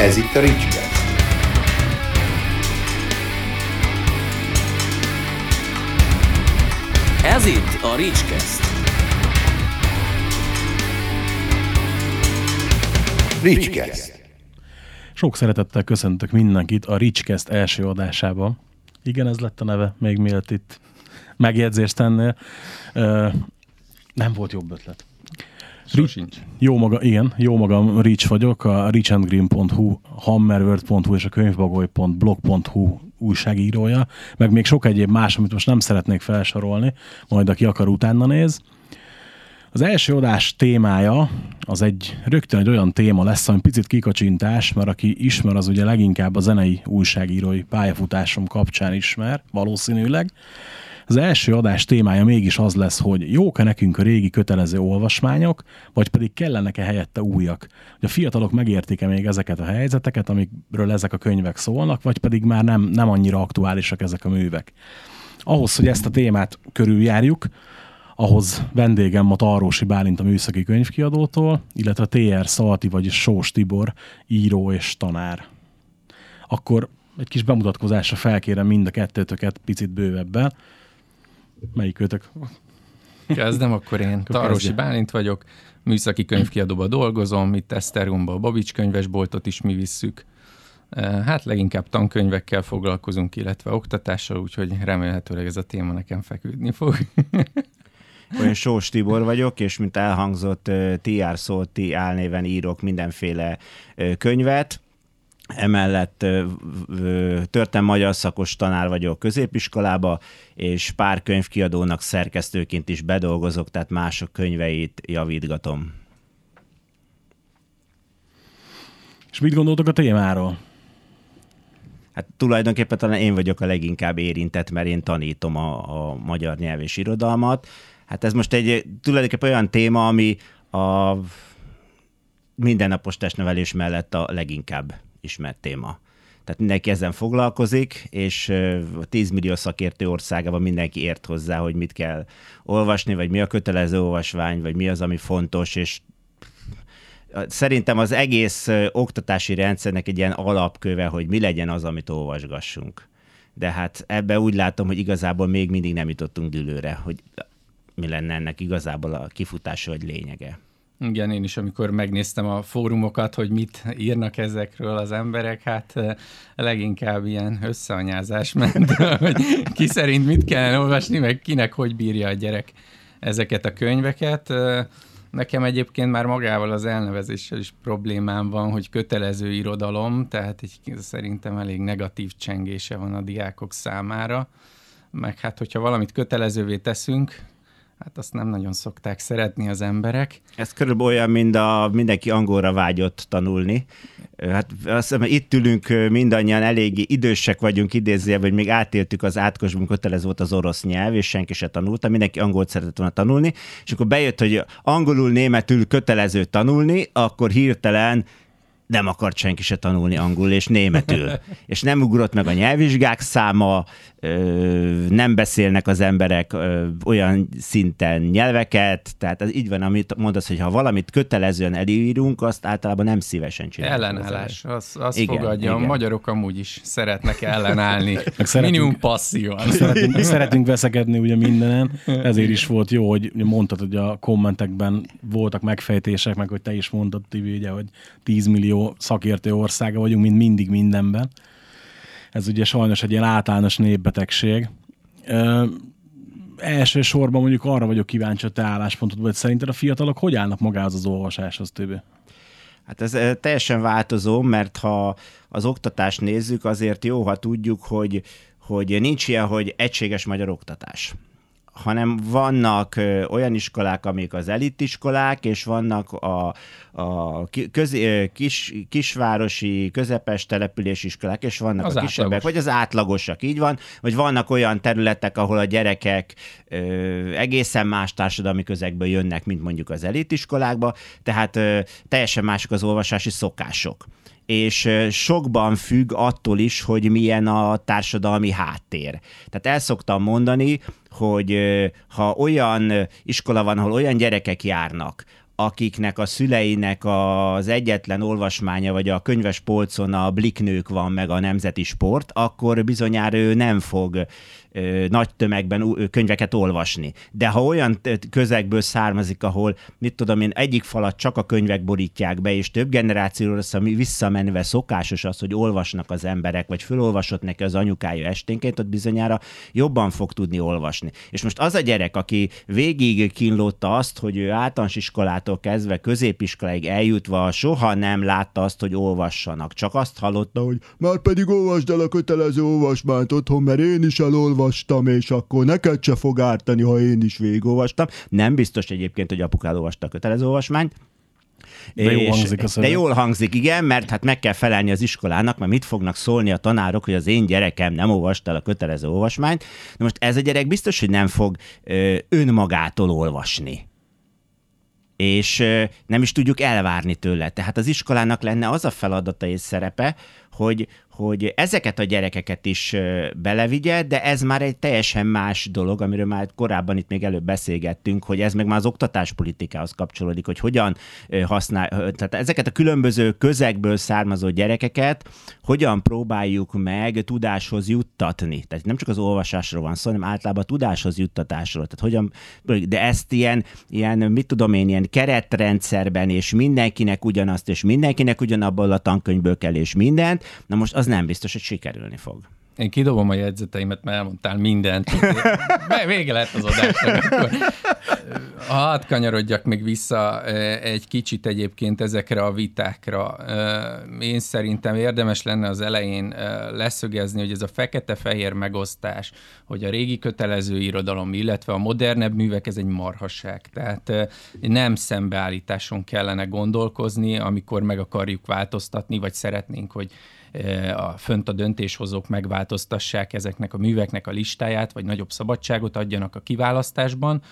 Ez itt a Ricskeszt. Ez itt a Ricskeszt. Ricskeszt. Sok szeretettel köszöntök mindenkit a Ricskeszt első adásában. Igen, ez lett a neve, még mielőtt itt megjegyzést tennél. Ö, nem volt jobb ötlet. Sosincs. Jó maga, igen, jó magam Rich vagyok, a richandgreen.hu, hammerword.hu és a könyvbagoly.blog.hu újságírója, meg még sok egyéb más, amit most nem szeretnék felsorolni, majd aki akar utána néz. Az első adás témája az egy rögtön egy olyan téma lesz, ami picit kikacsintás, mert aki ismer, az ugye leginkább a zenei újságírói pályafutásom kapcsán ismer, valószínűleg. Az első adás témája mégis az lesz, hogy jók-e nekünk a régi kötelező olvasmányok, vagy pedig kellenek-e helyette újak. Hogy a fiatalok megértik-e még ezeket a helyzeteket, amikről ezek a könyvek szólnak, vagy pedig már nem, nem annyira aktuálisak ezek a művek. Ahhoz, hogy ezt a témát körüljárjuk, ahhoz vendégem ma Tarósi Bálint a műszaki könyvkiadótól, illetve TR Szalti, vagyis Sós Tibor, író és tanár. Akkor egy kis bemutatkozásra felkérem mind a kettőtöket picit bővebben. Melyik őtök? Kezdem, akkor én Tarosi. Bálint vagyok, műszaki könyvkiadóba dolgozom, itt Esztergomba a Babics könyvesboltot is mi visszük. Eh, Hát leginkább tankönyvekkel foglalkozunk, illetve oktatással, úgyhogy remélhetőleg ez a téma nekem feküdni fog. Én Sós Tibor vagyok, és mint elhangzott, ö, TR Szolti álnéven írok mindenféle ö, könyvet. Emellett történelmi magyar szakos tanár vagyok középiskolába, és pár könyvkiadónak szerkesztőként is bedolgozok, tehát mások könyveit javítgatom. És mit gondoltok a témáról? Hát tulajdonképpen talán én vagyok a leginkább érintett, mert én tanítom a, a magyar nyelv és irodalmat. Hát ez most egy tulajdonképpen olyan téma, ami a mindennapos testnevelés mellett a leginkább ismert téma. Tehát mindenki ezen foglalkozik, és a 10 millió szakértő országában mindenki ért hozzá, hogy mit kell olvasni, vagy mi a kötelező olvasvány, vagy mi az, ami fontos, és szerintem az egész oktatási rendszernek egy ilyen alapköve, hogy mi legyen az, amit olvasgassunk. De hát ebbe úgy látom, hogy igazából még mindig nem jutottunk dülőre, hogy mi lenne ennek igazából a kifutása vagy lényege. Igen, én is, amikor megnéztem a fórumokat, hogy mit írnak ezekről az emberek, hát eh, leginkább ilyen összeanyázás ment, hogy ki szerint mit kellene olvasni, meg kinek hogy bírja a gyerek ezeket a könyveket. Eh, Nekem egyébként már magával az elnevezéssel is problémám van, hogy kötelező irodalom, tehát egy, szerintem elég negatív csengése van a diákok számára. Meg hát, hogyha valamit kötelezővé teszünk, hát azt nem nagyon szokták szeretni az emberek. Ez körülbelül olyan, mint a mindenki angolra vágyott tanulni. Hát azt hiszem, itt ülünk mindannyian eléggé idősek vagyunk idézve, vagy még átéltük az átkosban, kötelező volt az orosz nyelv, és senki se tanulta, mindenki angolt szeretett volna tanulni, és akkor bejött, hogy angolul, németül kötelező tanulni, akkor hirtelen nem akart senki se tanulni angolul és németül. és nem ugrott meg a nyelvvizsgák száma, nem beszélnek az emberek olyan szinten nyelveket, tehát ez így van, amit mondasz, hogy ha valamit kötelezően elírunk, azt általában nem szívesen csinálják. az Ellenállás, az, az Igen, fogadja. A igen. magyarok amúgy is szeretnek ellenállni. szeretünk- Minimum passzívan. Szeretünk, szeretünk veszekedni ugye mindenen, ezért is volt jó, hogy mondtad, hogy a kommentekben voltak megfejtések, meg hogy te is mondtad, Tibi, ugye, hogy 10 millió szakértő országa vagyunk, mint mindig mindenben. Ez ugye sajnos egy ilyen általános népbetegség. Ö, elsősorban mondjuk arra vagyok kíváncsi a te álláspontod, hogy szerinted a fiatalok hogy állnak magához az olvasáshoz, Tibi? Hát ez teljesen változó, mert ha az oktatást nézzük, azért jó, ha tudjuk, hogy, hogy nincs ilyen, hogy egységes magyar oktatás hanem vannak olyan iskolák, amik az elitiskolák, és vannak a, a köz, kis, kisvárosi, közepes települési iskolák, és vannak Az a kisebbek, átlagos. vagy az átlagosak, így van, vagy vannak olyan területek, ahol a gyerekek ö, egészen más társadalmi közegből jönnek, mint mondjuk az elitiskolákba, tehát ö, teljesen mások az olvasási szokások és sokban függ attól is, hogy milyen a társadalmi háttér. Tehát el szoktam mondani, hogy ha olyan iskola van, ahol olyan gyerekek járnak, akiknek a szüleinek az egyetlen olvasmánya, vagy a könyves polcon a bliknők van, meg a nemzeti sport, akkor bizonyára ő nem fog nagy tömegben könyveket olvasni. De ha olyan közegből származik, ahol, mit tudom én, egyik falat csak a könyvek borítják be, és több generációra ami visszamenve szokásos az, hogy olvasnak az emberek, vagy fölolvasott neki az anyukája esténként, ott bizonyára jobban fog tudni olvasni. És most az a gyerek, aki végig kínlódta azt, hogy ő általános iskolától kezdve középiskoláig eljutva soha nem látta azt, hogy olvassanak. Csak azt hallotta, hogy Már pedig olvasd el a kötelező olvasmányt otthon, mert én is elolvastam, és akkor neked se fog ártani, ha én is végigolvastam. Nem biztos egyébként, hogy apukád olvasta a kötelező olvasmányt. De jól hangzik a de jól hangzik, igen, mert hát meg kell felelni az iskolának, mert mit fognak szólni a tanárok, hogy az én gyerekem nem olvasta el a kötelező olvasmányt. Na most ez a gyerek biztos, hogy nem fog ö, önmagától olvasni és ö, nem is tudjuk elvárni tőle. Tehát az iskolának lenne az a feladata és szerepe, hogy, hogy ezeket a gyerekeket is belevigye, de ez már egy teljesen más dolog, amiről már korábban itt még előbb beszélgettünk, hogy ez meg már az oktatáspolitikához kapcsolódik, hogy hogyan használ, tehát ezeket a különböző közegből származó gyerekeket hogyan próbáljuk meg tudáshoz juttatni. Tehát nem csak az olvasásról van szó, hanem általában a tudáshoz juttatásról. Tehát hogyan, de ezt ilyen, ilyen, mit tudom én, ilyen keretrendszerben, és mindenkinek ugyanazt, és mindenkinek ugyanabból a tankönyvből kell, és mindent, na most az nem biztos, hogy sikerülni fog. Én kidobom a jegyzeteimet, mert elmondtál mindent. Vége lett az adásnak. Akkor hadd kanyarodjak még vissza egy kicsit egyébként ezekre a vitákra. Én szerintem érdemes lenne az elején leszögezni, hogy ez a fekete-fehér megosztás, hogy a régi kötelező irodalom, illetve a modernebb művek, ez egy marhasság. Tehát eh, nem szembeállításon kellene gondolkozni, amikor meg akarjuk változtatni, vagy szeretnénk, hogy a, fönt a döntéshozók megváltoztassák ezeknek a műveknek a listáját, vagy nagyobb szabadságot adjanak a kiválasztásban,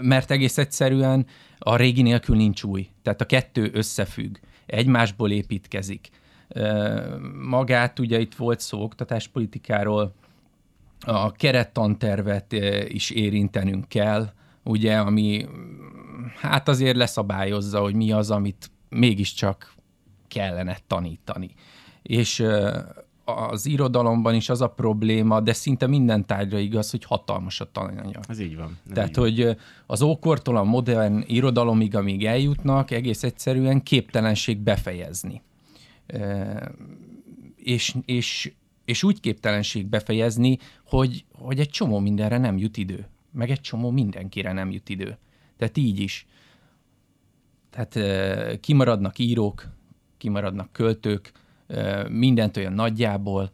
mert egész egyszerűen a régi nélkül nincs új. Tehát a kettő összefügg, egymásból építkezik. Magát, ugye itt volt szó oktatáspolitikáról, a kerettantervet is érintenünk kell, ugye, ami hát azért leszabályozza, hogy mi az, amit mégiscsak kellene tanítani. És az irodalomban is az a probléma, de szinte minden tárgyra igaz, hogy hatalmas a tananyag. Ez így van. Tehát, így van. hogy az ókortól a modern irodalomig, amíg eljutnak, egész egyszerűen képtelenség befejezni. És, és, és úgy képtelenség befejezni, hogy, hogy egy csomó mindenre nem jut idő. Meg egy csomó mindenkire nem jut idő. Tehát így is. Tehát kimaradnak írók, kimaradnak költők, mindent olyan nagyjából,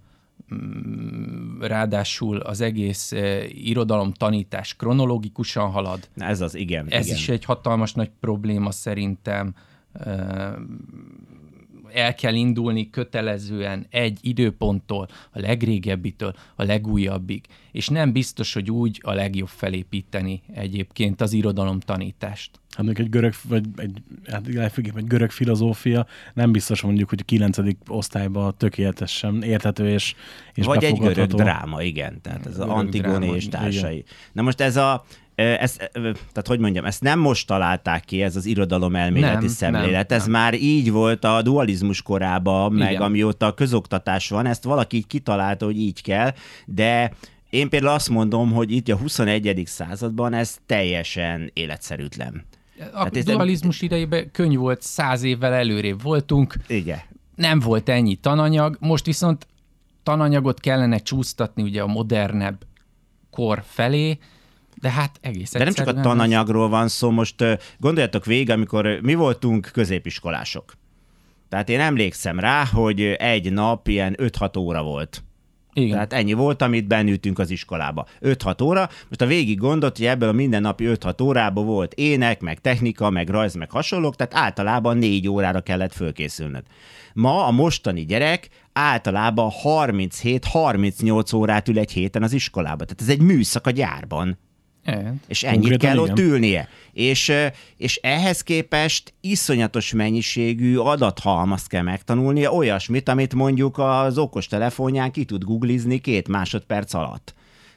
mm, ráadásul az egész irodalom tanítás kronológikusan halad. Na, ez az, igen. Ez igen. is egy hatalmas nagy probléma szerintem. El kell indulni kötelezően egy időponttól, a legrégebbitől a legújabbig. És nem biztos, hogy úgy a legjobb felépíteni egyébként az irodalom tanítást. Hát mondjuk egy görög, vagy egy, hát legfőképp egy görög filozófia, nem biztos mondjuk, hogy a 9. osztályban tökéletesen érthető és, és Vagy egy görög dráma, igen. Tehát ez az Antigone és igen. társai. Na most ez a ez, tehát hogy mondjam, ezt nem most találták ki, ez az irodalom elméleti Nem, szemlélet. nem, ez nem. már így volt a dualizmus korában, meg Igen. amióta a közoktatás van, ezt valaki így kitalálta, hogy így kell, de én például azt mondom, hogy itt a 21. században ez teljesen életszerűtlen. A Hát ez- dualizmus idejében könnyű volt, száz évvel előrébb voltunk, Igen. nem volt ennyi tananyag, most viszont tananyagot kellene csúsztatni ugye a modernebb kor felé, de hát egész De nem csak a tananyagról van szó, most gondoljatok végig, amikor mi voltunk középiskolások. Tehát én emlékszem rá, hogy egy nap ilyen 5-6 óra volt. Igen. Tehát ennyi volt, amit bennültünk az iskolába. 5-6 óra. Most a végig gondolt, hogy ebből a mindennapi 5-6 órából volt ének, meg technika, meg rajz, meg hasonlók, tehát általában 4 órára kellett fölkészülnöd. Ma a mostani gyerek általában 37-38 órát ül egy héten az iskolába. Tehát ez egy műszak a gyárban Igen. és ennyit Konkrétan kell ott igen. ülnie. És, és ehhez képest iszonyatos mennyiségű adathalmazt kell megtanulnia, olyasmit, amit mondjuk az okostelefonján ki tud googlizni két másodperc alatt.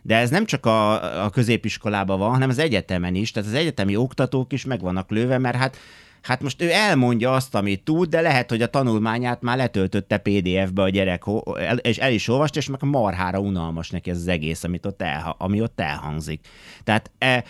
De ez nem csak a, a középiskolában van, hanem az egyetemen is. Tehát az egyetemi oktatók is meg vannak lőve, mert hát Hát most ő elmondja azt, amit tud, de lehet, hogy a tanulmányát már letöltötte PDF-be a gyerek, és el is olvast, és meg marhára unalmas neki ez az egész, amit ott elha- ami ott elhangzik. Tehát e,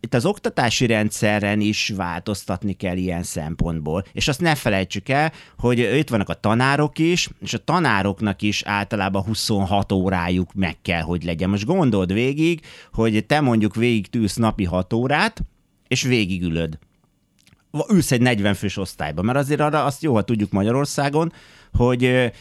itt az oktatási rendszeren is változtatni kell ilyen szempontból. És azt ne felejtsük el, hogy itt vannak a tanárok is, és a tanároknak is általában 26 órájuk meg kell, hogy legyen. Most gondold végig, hogy te mondjuk végig tűz napi 6 órát, és végigülöd ülsz egy 40 fős osztályba, mert azért arra azt jól tudjuk Magyarországon, hogy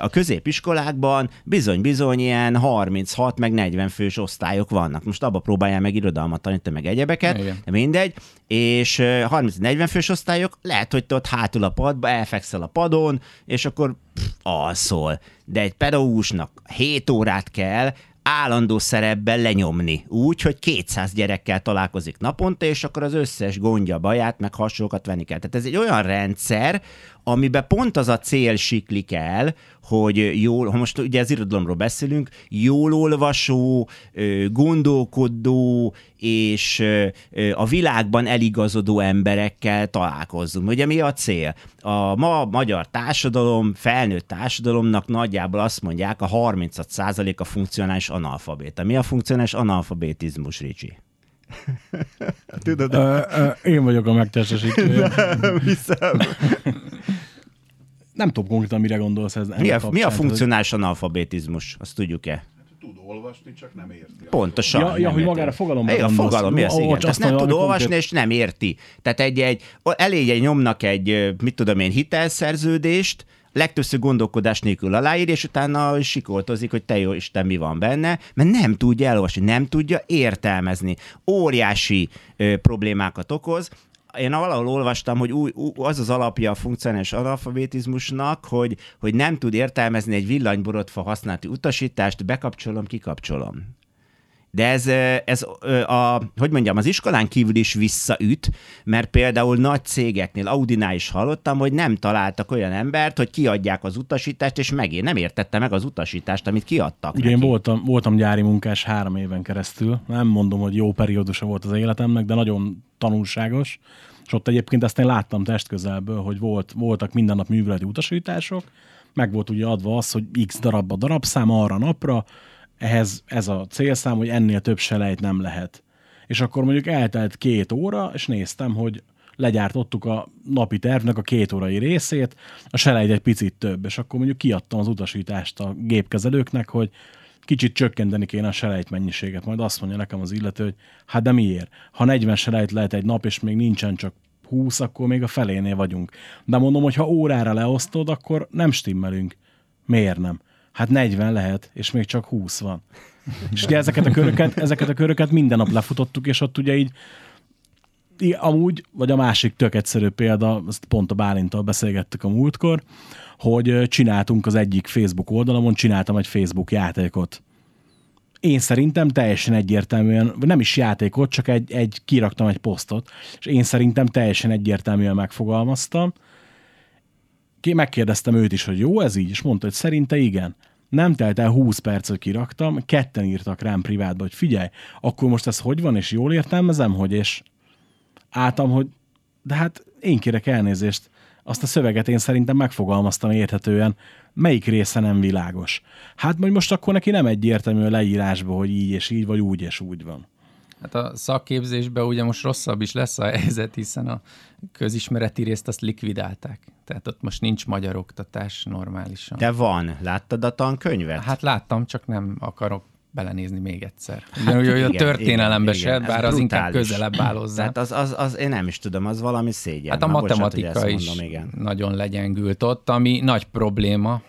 a középiskolákban bizony-bizony ilyen 36 meg 40 fős osztályok vannak. Most abba próbáljál meg irodalmat tanítani, meg egyebeket, Igen. de mindegy, és 30-40 fős osztályok, lehet, hogy te ott hátul a padba, elfekszel a padon, és akkor pff, alszol. De egy pedagógusnak 7 órát kell állandó szerepben lenyomni, úgy, hogy 200 gyerekkel találkozik naponta, és akkor az összes gondja, baját, meg hasonlókat venni kell. Tehát ez egy olyan rendszer, amiben pont az a cél siklik el, hogy jól, ha most ugye az irodalomról beszélünk, jól olvasó, gondolkodó és a világban eligazodó emberekkel találkozzunk. Ugye mi a cél? A ma magyar társadalom, felnőtt társadalomnak nagyjából azt mondják, a 36% a funkcionális analfabéta. Mi a funkcionális analfabetizmus, Ricsi? Tudod? Ö, ö, én vagyok a megtestesítő. Nem hiszem. Nem tudom konkrétan, mire gondolsz. Ez mi, a, mi a funkcionális analfabetizmus? Azt tudjuk-e? Tud olvasni, csak nem érti. Pontosan. Ja, ja hogy magára fogalomra A fogalom, mi az, igen. Tehát nem tud olvasni, konkrét... és nem érti. Tehát egy, egy, elég egy nyomnak egy, mit tudom én, hitelszerződést, legtöbbször gondolkodás nélkül aláír, és utána sikoltozik, hogy te jó Isten mi van benne, mert nem tudja elolvasni, nem tudja értelmezni. Óriási ö, problémákat okoz, én valahol olvastam, hogy új, új, az az alapja a funkcionális analfabetizmusnak, hogy, hogy nem tud értelmezni egy villanyborotfa használati utasítást, bekapcsolom, kikapcsolom. De ez, ez a, hogy mondjam, az iskolán kívül is visszaüt, mert például nagy cégeknél, Audinál is hallottam, hogy nem találtak olyan embert, hogy kiadják az utasítást, és megint nem értette meg az utasítást, amit kiadtak Ugye neki. én voltam, voltam gyári munkás három éven keresztül, nem mondom, hogy jó periódusa volt az életemnek, de nagyon tanulságos, és ott egyébként ezt én láttam testközelből, hogy volt, voltak minden nap műveleti utasítások, meg volt ugye adva az, hogy x darabba darabszám arra napra, ehhez ez a célszám, hogy ennél több selejt nem lehet. És akkor mondjuk eltelt két óra, és néztem, hogy legyártottuk a napi tervnek a két órai részét, a selejt egy picit több, és akkor mondjuk kiadtam az utasítást a gépkezelőknek, hogy kicsit csökkenteni kéne a selejt mennyiséget. Majd azt mondja nekem az illető, hogy hát de miért? Ha 40 selejt lehet egy nap, és még nincsen csak 20, akkor még a felénél vagyunk. De mondom, hogy ha órára leosztod, akkor nem stimmelünk. Miért nem? Hát 40 lehet, és még csak 20 van. És ugye ezeket a köröket, ezeket a köröket minden nap lefutottuk, és ott ugye így amúgy, vagy a másik tök egyszerű példa, ezt pont a Bálintal beszélgettük a múltkor, hogy csináltunk az egyik Facebook oldalamon, csináltam egy Facebook játékot. Én szerintem teljesen egyértelműen, nem is játékot, csak egy, egy kiraktam egy posztot, és én szerintem teljesen egyértelműen megfogalmaztam. Megkérdeztem őt is, hogy jó ez így, és mondta, hogy szerinte igen. Nem telt el 20 perc, hogy kiraktam, ketten írtak rám privátba, hogy figyelj, akkor most ez hogy van, és jól értelmezem, hogy és álltam, hogy de hát én kérek elnézést, azt a szöveget én szerintem megfogalmaztam érthetően, melyik része nem világos. Hát majd most akkor neki nem egyértelmű a leírásba, hogy így és így, vagy úgy és úgy van. Hát a szakképzésben ugye most rosszabb is lesz a helyzet, hiszen a közismereti részt azt likvidálták. Tehát ott most nincs magyar oktatás normálisan. De van. Láttad a tankönyvet? Hát láttam, csak nem akarok belenézni még egyszer. Hát, Ugyanúgy, hogy a történelembe igen, se, igen, bár az inkább közelebb áll hozzá. Tehát az, az, az, én nem is tudom, az valami szégyen. Hát a Már matematika bocsánat, is mondom, igen. nagyon legyengült ott, ami nagy probléma.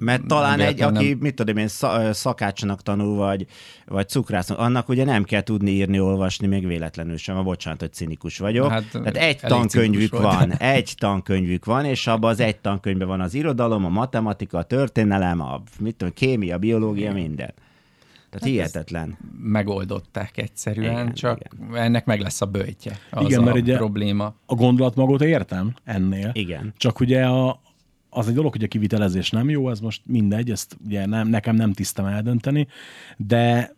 Mert talán egy, aki, nem... mit tudom én, szakácsnak tanul, vagy, vagy cukrásznak, annak ugye nem kell tudni írni, olvasni, még véletlenül sem. Bocsánat, hogy cinikus vagyok. Hát, Tehát egy tankönyvük van, egy tankönyvük van, és abban az egy tankönyvben van az irodalom, a matematika, a történelem, a mit tudom, kémia, biológia, minden. Tehát hát hihetetlen. Megoldották egyszerűen, igen, csak igen. ennek meg lesz a bőjtje. Az igen, a mert ugye probléma. A gondolatmagot értem ennél. Igen. Csak ugye a, az egy dolog, hogy a kivitelezés nem jó, ez most mindegy, ezt ugye nem, nekem nem tisztem eldönteni, de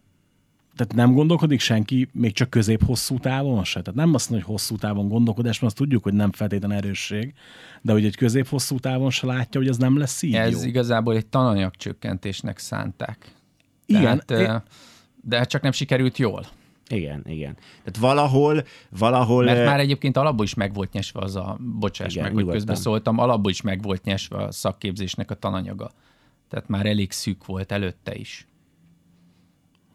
tehát nem gondolkodik senki még csak közép-hosszú távon se. Tehát nem azt mondja, hogy hosszú távon gondolkodás, mert azt tudjuk, hogy nem feltétlenül erősség, de hogy egy közép-hosszú távon se látja, hogy ez nem lesz így Ez jó. igazából egy tananyag csökkentésnek szánták. Igen, Tehát, de csak nem sikerült jól. Igen, igen. Tehát valahol, valahol... Mert már egyébként alapból is meg volt nyesve az a, bocsáss Igen, meg, hogy nyugodtan. közbeszóltam, alapból is meg volt nyesve a szakképzésnek a tananyaga. Tehát már elég szűk volt előtte is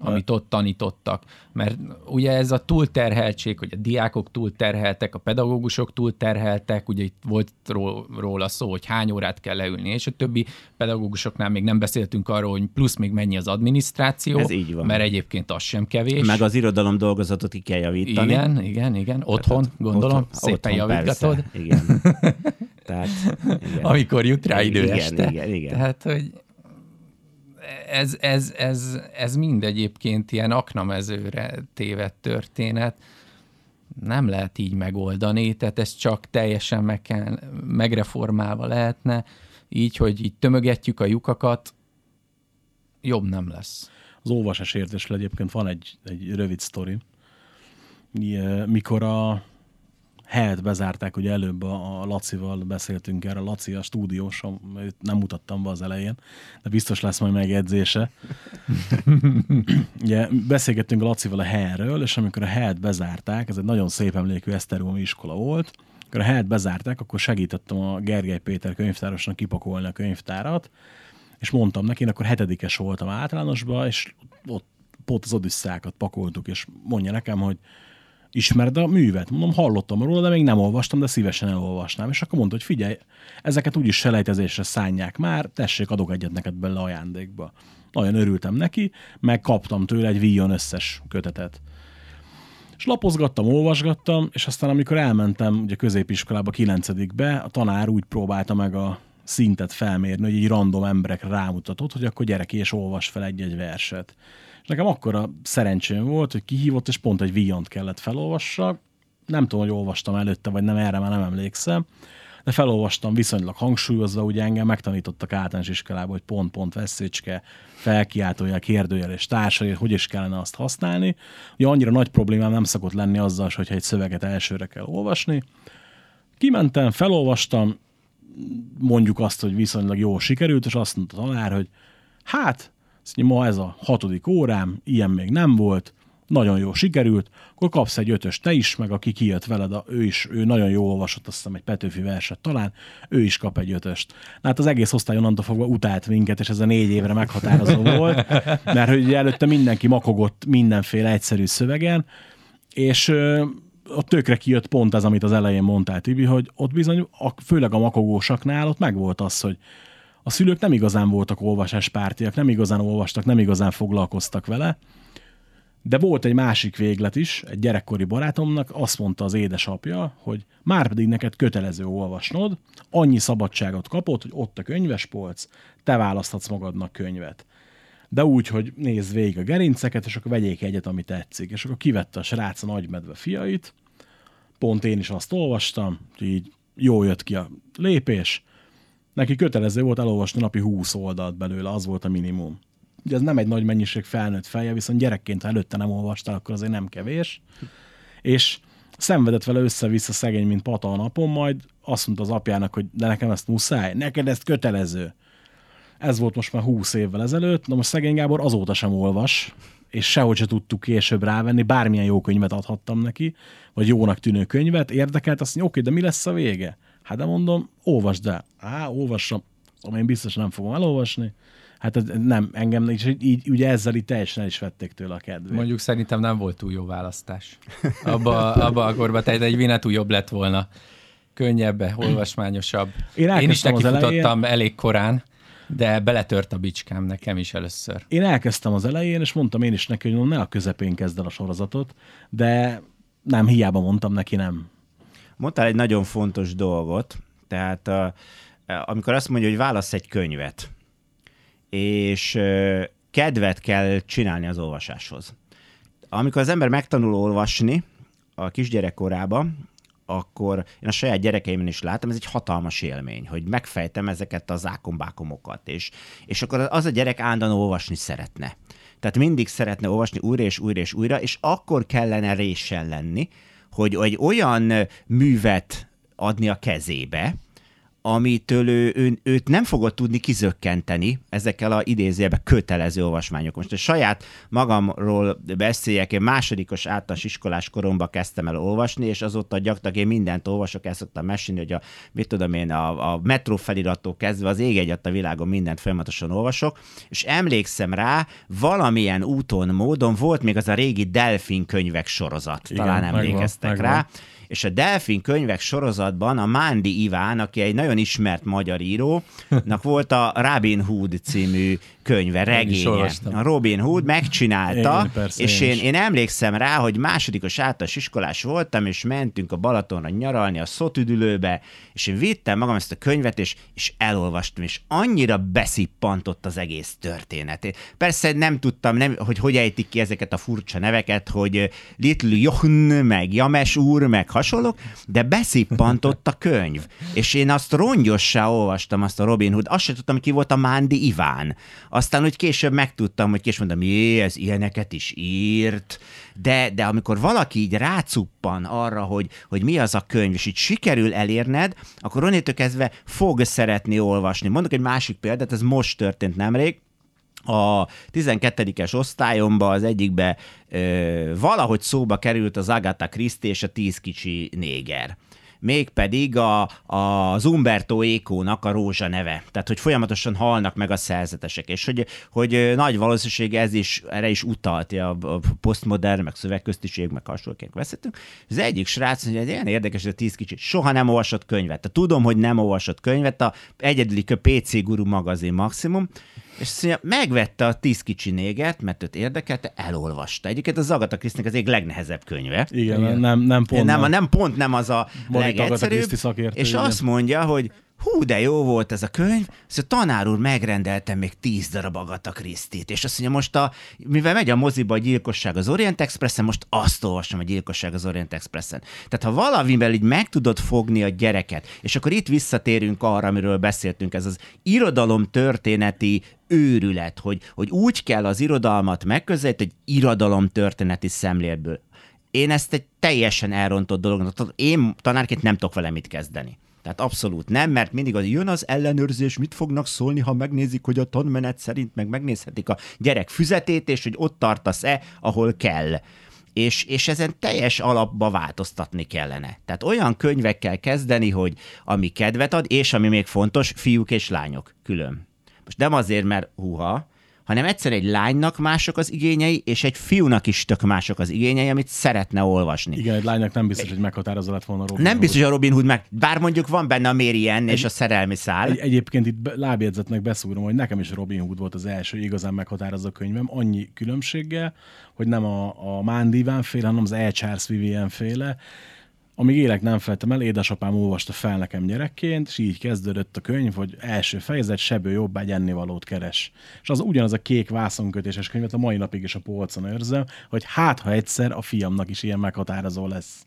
amit ott tanítottak. Mert ugye ez a túlterheltség, hogy a diákok túlterheltek, a pedagógusok túlterheltek, ugye itt volt ró- róla szó, hogy hány órát kell leülni, és a többi pedagógusoknál még nem beszéltünk arról, hogy plusz még mennyi az adminisztráció, Ez így van. mert egyébként az sem kevés. Meg az irodalom dolgozatot ki kell javítani. Igen, igen, igen. Otthon, gondolom, Otthon- szépen otthon, javítgatod. persze, Igen. Tehát, igen. amikor jut rá idő Igen, este. igen, igen. Tehát, hogy ez, ez, ez, ez mind egyébként ilyen aknamezőre tévedt történet. Nem lehet így megoldani, tehát ez csak teljesen meg kell, megreformálva lehetne, így, hogy így tömögetjük a lyukakat, jobb nem lesz. Az olvasás értésről egyébként van egy, egy rövid sztori. Mikor a helyet bezárták, ugye előbb a, a Lacival beszéltünk erre, Laci a stúdiós, őt nem mutattam be az elején, de biztos lesz majd megjegyzése. ugye beszélgettünk a Lacival a helyről, és amikor a helyet bezárták, ez egy nagyon szép emlékű Esztergomi iskola volt, amikor a helyet bezárták, akkor segítettem a Gergely Péter könyvtárosnak kipakolni a könyvtárat, és mondtam neki, én akkor hetedikes voltam általánosban, és ott pont az odüsszákat pakoltuk, és mondja nekem, hogy ismered a művet? Mondom, hallottam róla, de még nem olvastam, de szívesen elolvasnám. És akkor mondta, hogy figyelj, ezeket úgyis selejtezésre szánják már, tessék, adok egyet neked belőle ajándékba. Nagyon örültem neki, meg kaptam tőle egy Vion összes kötetet. És lapozgattam, olvasgattam, és aztán amikor elmentem ugye középiskolába, kilencedikbe, a tanár úgy próbálta meg a szintet felmérni, hogy így random emberekre rámutatott, hogy akkor gyerek és olvas fel egy-egy verset. Nekem akkora szerencsém volt, hogy kihívott, és pont egy Viont kellett felolvassak. Nem tudom, hogy olvastam előtte, vagy nem, erre már nem emlékszem. De felolvastam viszonylag hangsúlyozva, ugye engem megtanítottak általános iskolában, hogy pont-pont veszécske, felkiáltójel, kérdőjel és társai, hogy is kellene azt használni. Ugye annyira nagy problémám nem szokott lenni azzal, hogyha egy szöveget elsőre kell olvasni. Kimentem, felolvastam, mondjuk azt, hogy viszonylag jól sikerült, és azt mondta a tanár, hogy hát, mondja, ma ez a hatodik órám, ilyen még nem volt, nagyon jó sikerült, akkor kapsz egy ötös te is, meg aki kijött veled, ő is, ő nagyon jól olvasott, azt hiszem egy Petőfi verset talán, ő is kap egy ötöst. Na, Hát az egész osztály onnantól fogva utált minket, és ez a négy évre meghatározó volt, mert hogy előtte mindenki makogott mindenféle egyszerű szövegen, és ö, ott tökre kijött pont ez, amit az elején mondtál, Tibi, hogy ott bizony, a, főleg a makogósaknál ott megvolt az, hogy a szülők nem igazán voltak olvasáspártiak, nem igazán olvastak, nem igazán foglalkoztak vele, de volt egy másik véglet is, egy gyerekkori barátomnak, azt mondta az édesapja, hogy már pedig neked kötelező olvasnod, annyi szabadságot kapod, hogy ott a könyvespolc, te választhatsz magadnak könyvet. De úgy, hogy nézd végig a gerinceket, és akkor vegyék egyet, ami tetszik. És akkor kivette a srác a nagymedve fiait, pont én is azt olvastam, hogy így jó jött ki a lépés. Neki kötelező volt elolvasni napi 20 oldalt belőle, az volt a minimum. Ugye ez nem egy nagy mennyiség felnőtt feje, viszont gyerekként, ha előtte nem olvastál, akkor azért nem kevés. És szenvedett vele össze-vissza szegény, mint pata a napon, majd azt mondta az apjának, hogy de nekem ezt muszáj, neked ezt kötelező. Ez volt most már 20 évvel ezelőtt, na most szegény Gábor azóta sem olvas, és sehogy se tudtuk később rávenni, bármilyen jó könyvet adhattam neki, vagy jónak tűnő könyvet, érdekelt, azt mondja, oké, de mi lesz a vége? Hát de mondom, olvasd el. Á, olvassam, Szóval én biztos nem fogom elolvasni. Hát ez nem, engem, és így, így ugye ezzel így teljesen el is vették tőle a kedvét. Mondjuk szerintem nem volt túl jó választás. Abba, abba a korba, tehát egy Vinetú jobb lett volna. Könnyebb, olvasmányosabb. Én Én is nekifutottam elég korán, de beletört a bicskám nekem is először. Én elkezdtem az elején, és mondtam én is neki, hogy ne a közepén kezd el a sorozatot, de nem, hiába mondtam neki nem. Mondtál egy nagyon fontos dolgot, tehát amikor azt mondja, hogy válasz egy könyvet, és kedvet kell csinálni az olvasáshoz. Amikor az ember megtanul olvasni a kisgyerekkorában, akkor én a saját gyerekeimben is látom, ez egy hatalmas élmény, hogy megfejtem ezeket az ákombákomokat, és, és akkor az a gyerek állandóan olvasni szeretne. tehát mindig szeretne olvasni újra és újra és újra, és akkor kellene résen lenni, hogy egy olyan művet adni a kezébe, amitől ő, ő, őt nem fogod tudni kizökkenteni ezekkel a idézőjelben kötelező olvasmányok. Most a saját magamról beszéljek, én másodikos általános iskolás koromban kezdtem el olvasni, és azóta gyakorlatilag én mindent olvasok, el szoktam mesélni, hogy a, mit tudom én, a, a metró felirattól kezdve az ég egyet a világon mindent folyamatosan olvasok, és emlékszem rá, valamilyen úton, módon volt még az a régi Delfin könyvek sorozat, Igen, talán megvan, emlékeztek megvan. rá, és a Delfin könyvek sorozatban a Mándi Iván, aki egy nagyon ismert magyar írónak volt a Robin Hood című könyve, regénye. A Robin Hood megcsinálta, Én persze, és én én, én emlékszem rá, hogy másodikos általános iskolás voltam, és mentünk a Balatonra nyaralni, a Szotüdülőbe, és én vittem magam ezt a könyvet, és, és elolvastam, és annyira beszippantott az egész történet. Én Persze nem tudtam, nem, hogy hogy ejtik ki ezeket a furcsa neveket, hogy Little Jochen, meg James úr, meg hasonlók, de beszippantott a könyv. És én azt rongyossá olvastam, azt a Robin Hood, azt sem tudtam, ki volt a Mándi Iván. Aztán, hogy később megtudtam, hogy később mondtam, jé, ez ilyeneket is írt, de, de amikor valaki így rácuppan arra, hogy, hogy mi az a könyv, és így sikerül elérned, akkor onnétől kezdve fog szeretni olvasni. Mondok egy másik példát, ez most történt nemrég, a 12-es osztályomba az egyikbe ö, valahogy szóba került az Agatha Christie és a tíz kicsi néger mégpedig a, a, az Umberto Eco-nak a rózsa neve. Tehát, hogy folyamatosan halnak meg a szerzetesek, és hogy, hogy nagy valószínűség ez is, erre is utalt, a, a posztmodern, meg szövegköztiség, meg hasonlóként veszettünk. Az egyik srác hogy ilyen érdekes, hogy a tíz kicsit soha nem olvasott könyvet. Tehát tudom, hogy nem olvasott könyvet, a egyedüli a PC Guru magazin maximum, és azt mondja, megvette a tíz kicsi néget, mert őt érdekelte, elolvasta. Egyébként az Agatha Christie az egyik legnehezebb könyve. Igen, Igen. nem, nem pont. nem, nem, pont nem az a Agatha legegyszerűbb, és igen. azt mondja, hogy hú, de jó volt ez a könyv, szóval tanár úr megrendeltem még tíz darab Agatha Christie-t, és azt mondja, most a, mivel megy a moziba a gyilkosság az Orient Expressen, most azt olvasom a gyilkosság az Orient Expressen. Tehát ha valamivel így meg tudod fogni a gyereket, és akkor itt visszatérünk arra, amiről beszéltünk, ez az irodalom történeti őrület, hogy, hogy úgy kell az irodalmat megközelíteni, hogy irodalom történeti szemléletből. Én ezt egy teljesen elrontott dolognak, én tanárként nem tudok vele mit kezdeni. Tehát abszolút nem, mert mindig az jön az ellenőrzés, mit fognak szólni, ha megnézik, hogy a tanmenet szerint meg megnézhetik a gyerek füzetét, és hogy ott tartasz-e, ahol kell. És, és ezen teljes alapba változtatni kellene. Tehát olyan könyvekkel kezdeni, hogy ami kedvet ad, és ami még fontos, fiúk és lányok külön. Most nem azért, mert huha, hanem egyszer egy lánynak mások az igényei, és egy fiúnak is tök mások az igényei, amit szeretne olvasni. Igen, egy lánynak nem biztos, hogy meghatározó lett volna Robin Nem Hood. biztos, hogy a Robin Hood meg, bár mondjuk van benne a Marianne és a szerelmi szál. Egy, egyébként itt lábjegyzetnek beszúrom, hogy nekem is Robin Hood volt az első igazán meghatározó könyvem, annyi különbséggel, hogy nem a, a Mándíván féle, hanem az E. Charles Vivien féle. Amíg élek nem feltem el, édesapám olvasta fel nekem gyerekként, és így kezdődött a könyv, hogy első fejezet, sebő jobb, egy ennivalót keres. És az ugyanaz a kék vászonkötéses könyvet a mai napig is a polcon őrzöm, hogy hát, ha egyszer a fiamnak is ilyen meghatározó lesz.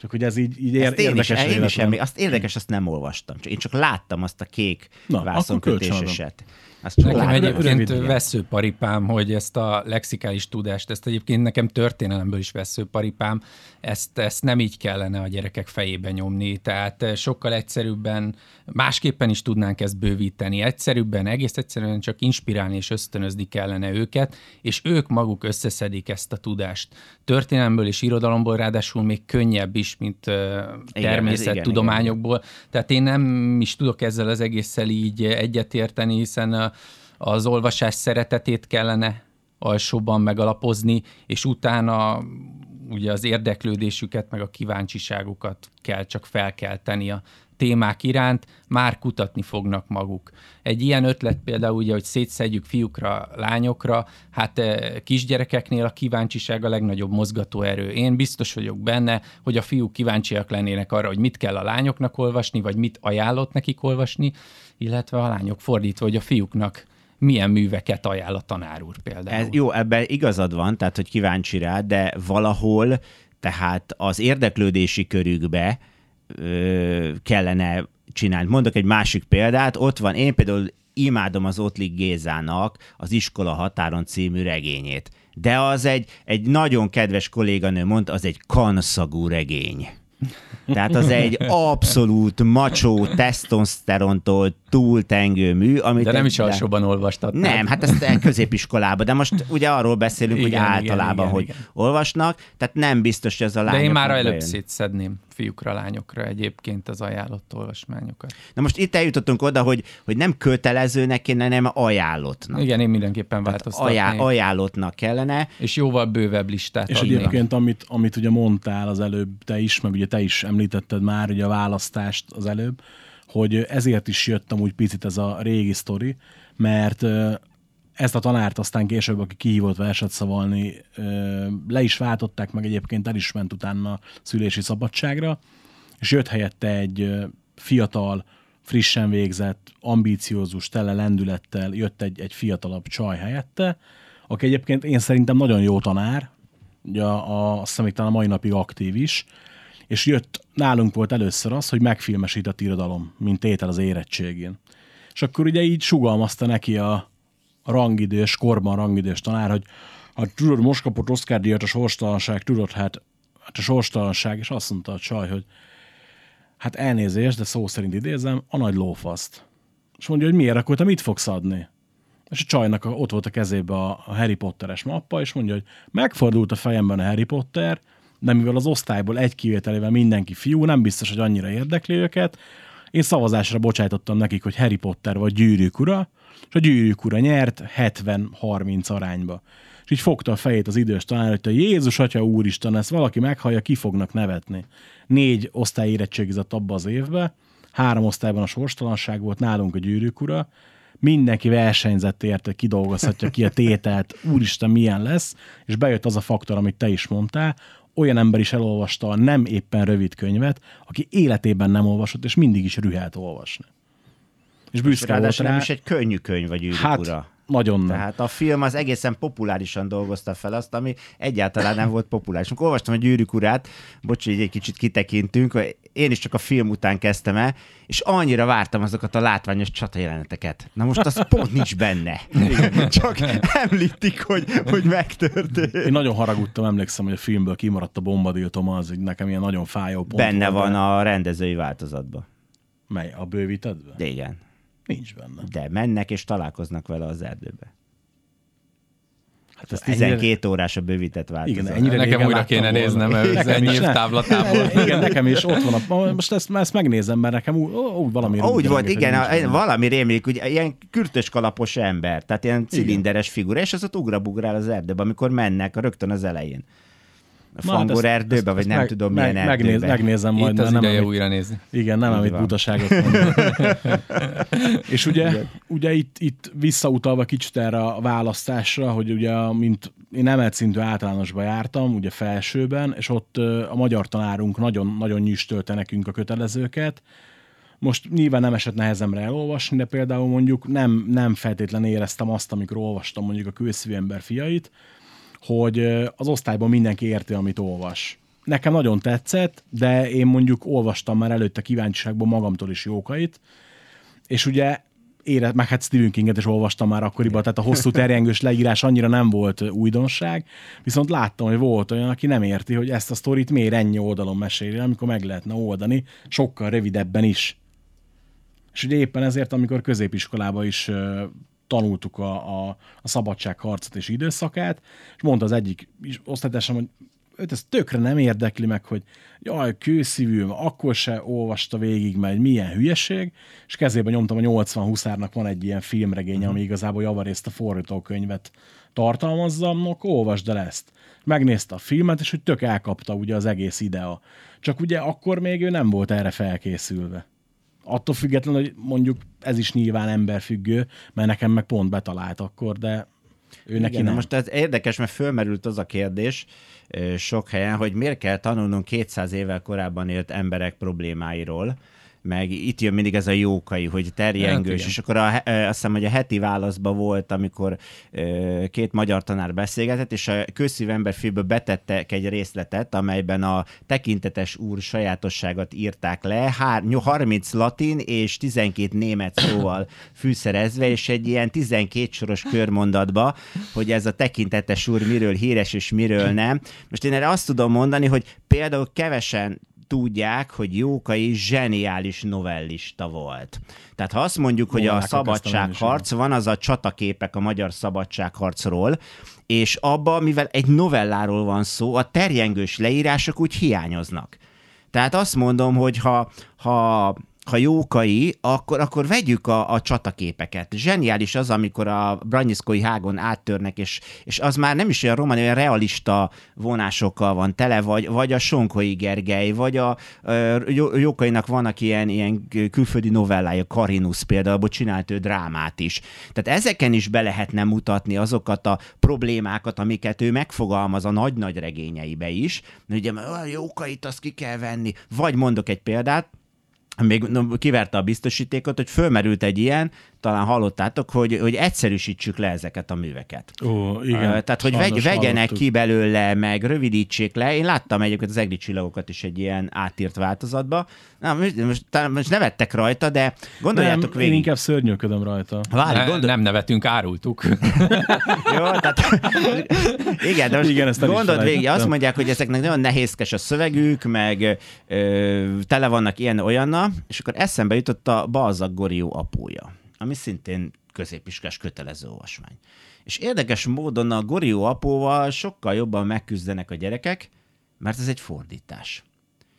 Csak hogy ez így, így ér, Ezt én is, érdekes én is emlé- azt érdekes, azt nem olvastam. Csak én csak láttam azt a kék Na, vászonkötéseset. Azt csak Nekem rövid egyébként veszőparipám, hogy ezt a lexikális tudást, ezt egyébként nekem történelemből is veszőparipám, ezt, ezt nem így kellene a gyerekek fejébe nyomni, tehát eh, sokkal egyszerűbben, másképpen is tudnánk ezt bővíteni, egyszerűbben, egész egyszerűen csak inspirálni és ösztönözni kellene őket, és ők maguk összeszedik ezt a tudást. Történelemből és irodalomból ráadásul még könnyebb is, mint eh, természettudományokból, tehát én nem is tudok ezzel az egésszel így egyetérteni, hiszen a, az olvasás szeretetét kellene alsóban megalapozni, és utána ugye az érdeklődésüket, meg a kíváncsiságukat kell csak felkelteni a témák iránt, már kutatni fognak maguk. Egy ilyen ötlet például ugye, hogy szétszedjük fiúkra, lányokra, hát eh, kisgyerekeknél a kíváncsiság a legnagyobb mozgatóerő. Én biztos vagyok benne, hogy a fiúk kíváncsiak lennének arra, hogy mit kell a lányoknak olvasni, vagy mit ajánlott nekik olvasni, illetve a lányok fordítva, hogy a fiúknak milyen műveket ajánl a tanár úr például. Ez, jó, ebben igazad van, tehát hogy kíváncsi rá, de valahol tehát az érdeklődési körükbe ö, kellene csinálni. Mondok egy másik példát, ott van, én például imádom az Ottlik Gézának az Iskola határon című regényét. De az egy, egy nagyon kedves kolléganő mondta, az egy kanszagú regény. Tehát az egy abszolút macsó, tesztoszterontól túltengő mű. Amit De nem egy- is alsóban olvastad. nem, hát ezt középiskolában, de most ugye arról beszélünk, Igen, hogy igen, általában, igen, hogy igen. olvasnak, tehát nem biztos, hogy ez a De lányoknak én már előbb szétszedném fiúkra, lányokra egyébként az ajánlott olvasmányokat. Na most itt eljutottunk oda, hogy, hogy nem kötelezőnek kéne, hanem ajánlottnak. Igen, én mindenképpen változtatnék. ajá, ajánlottnak kellene. És jóval bővebb listát És adnék. egyébként, amit, amit ugye mondtál az előbb, te is, meg ugye te is említetted már ugye a választást az előbb, hogy ezért is jött amúgy picit ez a régi sztori, mert ezt a tanárt aztán később, aki kihívott verset szavalni, le is váltották, meg egyébként el is ment utána szülési szabadságra, és jött helyette egy fiatal, frissen végzett, ambíciózus, tele lendülettel jött egy, egy fiatalabb csaj helyette, aki egyébként én szerintem nagyon jó tanár, ugye a, a, azt hiszem, talán a mai napig aktív is, és jött, nálunk volt először az, hogy megfilmesített irodalom, mint tétel az érettségén. És akkor ugye így sugalmazta neki a rangidős, korban rangidős tanár, hogy hát tudod, most kapott Oscar díjat a sorstalanság, tudod, hát, hát a sorstalanság, és azt mondta a csaj, hogy hát elnézést, de szó szerint idézem, a nagy lófaszt. És mondja, hogy miért, akkor te mit fogsz adni? És a csajnak ott volt a kezébe a Harry Potteres mappa, és mondja, hogy megfordult a fejemben a Harry Potter, de mivel az osztályból egy kivételével mindenki fiú, nem biztos, hogy annyira érdekli őket, én szavazásra bocsájtottam nekik, hogy Harry Potter vagy Gyűrűk ura, és a Gyűrűk ura nyert 70-30 arányba. És így fogta a fejét az idős tanár, hogy te Jézus, Atya, Úristen, ezt valaki meghallja, ki fognak nevetni. Négy osztály érettségizett abba az évbe, három osztályban a sorstalanság volt, nálunk a Gyűrűk ura, mindenki versenyzett érte, kidolgozhatja ki a tételt, úristen milyen lesz, és bejött az a faktor, amit te is mondtál, olyan ember is elolvasta a nem éppen rövid könyvet, aki életében nem olvasott, és mindig is rühelt olvasni. És büszke volt Ráadásul rá. nem is egy könnyű könyv a gyűrűk hát, ura. nagyon nem. Tehát a film az egészen populárisan dolgozta fel azt, ami egyáltalán nem volt populáris. Amikor olvastam a Gyűrűk urát, bocs, így egy kicsit kitekintünk, hogy én is csak a film után kezdtem el, és annyira vártam azokat a látványos csatajeleneteket. Na most az pont nincs benne. Csak említik, hogy, hogy megtörtént. Én nagyon haragudtam, emlékszem, hogy a filmből kimaradt a bombadil Thomas, így nekem ilyen nagyon fájó pont Benne volt, van de- a rendezői változatban. Mely? A bővítedve? De igen. Nincs benne. De mennek és találkoznak vele az erdőbe. Hát Ez ezt ennyire- 12 órás a bővített változat. Igen, ennyire Nekem újra kéne volna. néznem, ez Nekem ennyi távlatából. Igen, nekem is ott van. A, most ezt, ezt megnézem, mert nekem úgy, úgy valami Úgy volt, rémlik, igen, a, valami rémlik, ugye ilyen kürtös kalapos ember, tehát ilyen cilinderes figura, és az ott ugrabugrál az erdőbe, amikor mennek, rögtön az elején. A Na, hát fangor ezt- erdőbe, ezt- vagy ezt nem meg- tudom meg, milyen megnéz, erdőbe. Megnézem majd, Itt az nem, ideje amit, újra nézni. igen, nem, Így amit van. butaságot. És ugye, ugye itt, itt visszautalva kicsit erre a választásra, hogy ugye, mint én emelt szintű általánosba jártam, ugye felsőben, és ott a magyar tanárunk nagyon, nagyon nyüstölte nekünk a kötelezőket, most nyilván nem esett nehezemre elolvasni, de például mondjuk nem, nem feltétlenül éreztem azt, amikor olvastam mondjuk a kőszívű ember fiait, hogy az osztályban mindenki érti, amit olvas. Nekem nagyon tetszett, de én mondjuk olvastam már előtte kíváncsiságból magamtól is jókait, és ugye ére, meg hát Stephen Kinget is olvastam már akkoriban, tehát a hosszú terjengős leírás annyira nem volt újdonság, viszont láttam, hogy volt olyan, aki nem érti, hogy ezt a sztorit miért ennyi oldalon meséli, amikor meg lehetne oldani, sokkal rövidebben is. És ugye éppen ezért, amikor középiskolában is tanultuk a, a, a szabadságharcot és időszakát, és mondta az egyik is- osztálytársam, hogy őt ez tökre nem érdekli meg, hogy jaj, kőszívű, akkor se olvasta végig, mert milyen hülyeség, és kezébe nyomtam a 80 huszárnak van egy ilyen filmregény, ami igazából javarészt a forgatókönyvet tartalmazza, no, olvasd el ezt. Megnézte a filmet, és hogy tök elkapta ugye az egész idea. Csak ugye akkor még ő nem volt erre felkészülve. Attól függetlenül, hogy mondjuk ez is nyilván emberfüggő, mert nekem meg pont betalált akkor, de ő neki Igen, de nem. most ez érdekes, mert fölmerült az a kérdés sok helyen, hogy miért kell tanulnunk 200 évvel korábban élt emberek problémáiról, meg itt jön mindig ez a jókai, hogy terjengős, Hát és akkor a, azt hiszem, hogy a heti válaszban volt, amikor két magyar tanár beszélgetett, és a közszívember filmből betettek egy részletet, amelyben a tekintetes úr sajátosságot írták le, hár, nyol- 30 latin és 12 német szóval fűszerezve, és egy ilyen 12 soros körmondatba, hogy ez a tekintetes úr miről híres és miről nem. Most én erre azt tudom mondani, hogy például kevesen tudják, hogy Jókai zseniális novellista volt. Tehát ha azt mondjuk, hogy a én is, szabadságharc, van az a csataképek a magyar szabadságharcról, és abba, mivel egy novelláról van szó, a terjengős leírások úgy hiányoznak. Tehát azt mondom, hogy ha, ha ha jókai, akkor, akkor vegyük a, a csataképeket. Zseniális az, amikor a Branyiszkói hágon áttörnek, és, és az már nem is olyan román, olyan realista vonásokkal van tele, vagy, vagy a Sonkoi Gergely, vagy a Jó- jókainak vannak ilyen, ilyen külföldi novellája, Karinus például, abból csinált ő drámát is. Tehát ezeken is be lehetne mutatni azokat a problémákat, amiket ő megfogalmaz a nagy-nagy regényeibe is. Ugye a jókait azt ki kell venni. Vagy mondok egy példát, még kiverte a biztosítékot, hogy fölmerült egy ilyen, talán hallottátok, hogy, hogy egyszerűsítsük le ezeket a műveket. Ó, igen. Tehát, hogy vegy, vegyenek hallottuk. ki belőle, meg rövidítsék le. Én láttam egyébként az egri csillagokat is egy ilyen átírt változatba. Na, most, most, nevettek rajta, de gondoljátok nem, végig. Én inkább szörnyűködöm rajta. Várj, Ne, gondol... Nem nevetünk, árultuk. Jó, tehát... Igen, de most Igen, ezt gondold végig, azt mondják, hogy ezeknek nagyon nehézkes a szövegük, meg ö, tele vannak ilyen olyannal, és akkor eszembe jutott a Balzak Gorió apója, ami szintén középiskolás kötelező olvasmány. És érdekes módon a Gorió apóval sokkal jobban megküzdenek a gyerekek, mert ez egy fordítás.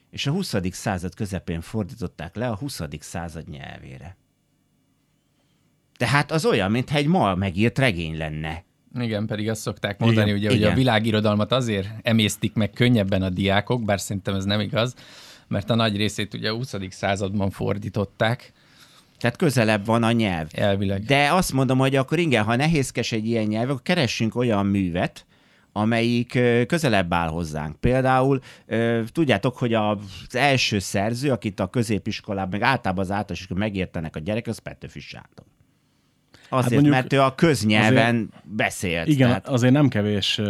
És a 20. század közepén fordították le a 20. század nyelvére. Tehát az olyan, mintha egy ma megírt regény lenne. Igen, pedig azt szokták mondani, Igen, ugye, hogy igen. a világirodalmat azért emésztik meg könnyebben a diákok, bár szerintem ez nem igaz, mert a nagy részét ugye a 20. században fordították Tehát közelebb van a nyelv. elvileg. De azt mondom, hogy akkor igen, ha nehézkes egy ilyen nyelv, akkor keressünk olyan művet, amelyik közelebb áll hozzánk. Például tudjátok, hogy az első szerző, akit a középiskolában, meg általában az általános megértenek a gyerekek, az Petőfi Sándor. Azért, hát mondjuk mert ő a köznyelven beszélt. Igen, Tehát... azért nem kevés,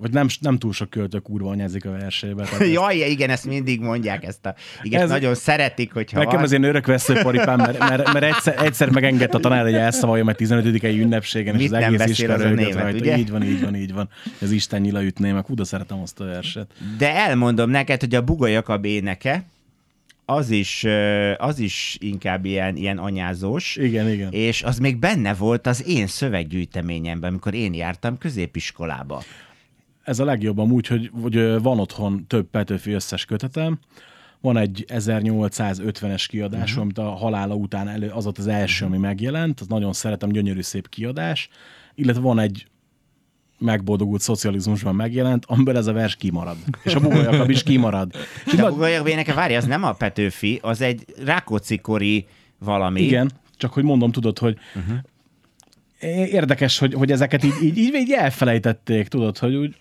vagy nem, nem túl sok költő kurva anyázik a versébe. Tehát ezt- Jaj, igen, ezt mindig mondják, ezt a... Igen, Ez- nagyon szeretik, hogyha Nekem van. az én örök veszőparipám, mert, mert, mert egyszer, egyszer megengedte a tanár, hogy elszavalja meg 15. ünnepségen, és Mit az nem egész iskola az a német, rajta. ugye? Így van, így van, így van. Ez Isten nyila ütné meg. De szeretem azt a verset. De elmondom neked, hogy a Buga Jakab éneke, az is, az is inkább ilyen, ilyen anyázós. Igen, igen. És az még benne volt az én szöveggyűjteményemben, amikor én jártam középiskolába. Ez a legjobb amúgy, hogy, hogy van otthon több Petőfi összes kötetem, van egy 1850-es kiadás, Mhm. uh-huh. amit a halála után elő, az volt az első, ami megjelent, az nagyon szeretem, gyönyörű szép kiadás, illetve van egy megboldogult szocializmusban megjelent, amiből ez a vers kimarad. És a Bugolyakab is kimarad. De a Jakab éneke, várj, az nem a Petőfi, az egy Rákóczi-kori valami. Igen, csak hogy mondom, tudod, hogy uh-huh. érdekes, hogy, hogy ezeket így, így, így, így elfelejtették, tudod, hogy úgy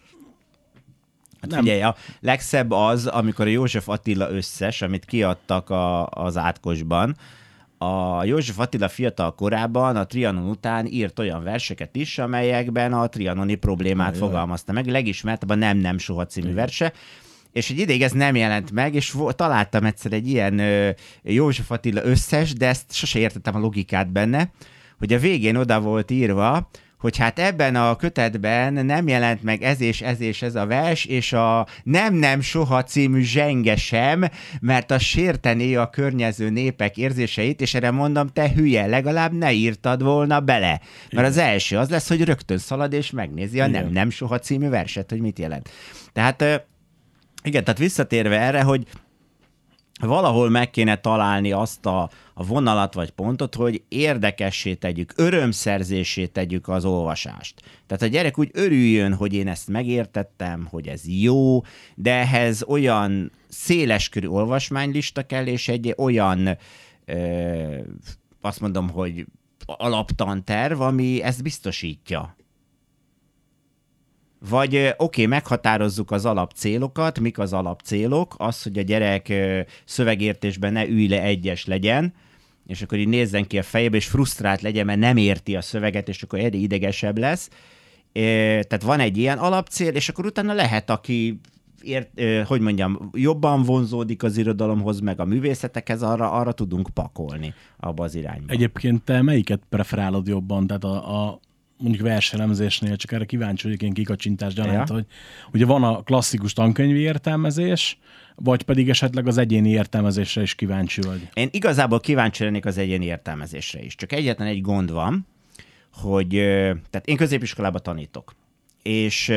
Hát Nem. Figyelj, a legszebb az, amikor a József Attila összes, amit kiadtak a, az átkosban, a József Attila fiatal korában, a Trianon után írt olyan verseket is, amelyekben a trianoni problémát fogalmazta meg. Legismertebb a Nem Nem Soha című verse, és egy ideig ez nem jelent meg, és találtam egyszer egy ilyen ö, József Attila összes, de ezt sose értettem a logikát benne, hogy a végén oda volt írva, hogy hát ebben a kötetben nem jelent meg ez és ez és ez a vers, és a Nem Nem Soha című zsenge sem, mert a sértené a környező népek érzéseit, és erre mondom, te hülye, legalább ne írtad volna bele. Mert az első az lesz, hogy rögtön szalad és megnézi a Nem Nem Soha című verset, hogy mit jelent. Tehát igen, tehát visszatérve erre, hogy valahol meg kéne találni azt a, a vonalat vagy pontot, hogy érdekessé tegyük, örömszerzésé tegyük az olvasást. Tehát a gyerek úgy örüljön, hogy én ezt megértettem, hogy ez jó, de ehhez olyan széleskörű olvasmánylista kell, és egy olyan, ö, azt mondom, hogy alaptanterv, ami ezt biztosítja. Vagy oké, meghatározzuk az alapcélokat, mik az alapcélok, az, hogy a gyerek szövegértésben ne ülj le egyes legyen, és akkor így nézzen ki a fejébe, és frusztrált legyen, mert nem érti a szöveget, és akkor egyre idegesebb lesz. Tehát van egy ilyen alapcél, és akkor utána lehet, aki ért, hogy mondjam, jobban vonzódik az irodalomhoz, meg a művészetekhez, arra, arra tudunk pakolni abba az irányba. Egyébként te melyiket preferálod jobban? Tehát a, a mondjuk verselemzésnél, csak erre kíváncsi vagyok én kikacsintás gyanánt, Ja. hogy ugye van a klasszikus tankönyvi értelmezés, vagy pedig esetleg az egyéni értelmezésre is kíváncsi vagy. Én igazából kíváncsi lennék az egyéni értelmezésre is. Csak egyetlen egy gond van, hogy tehát én középiskolában tanítok, és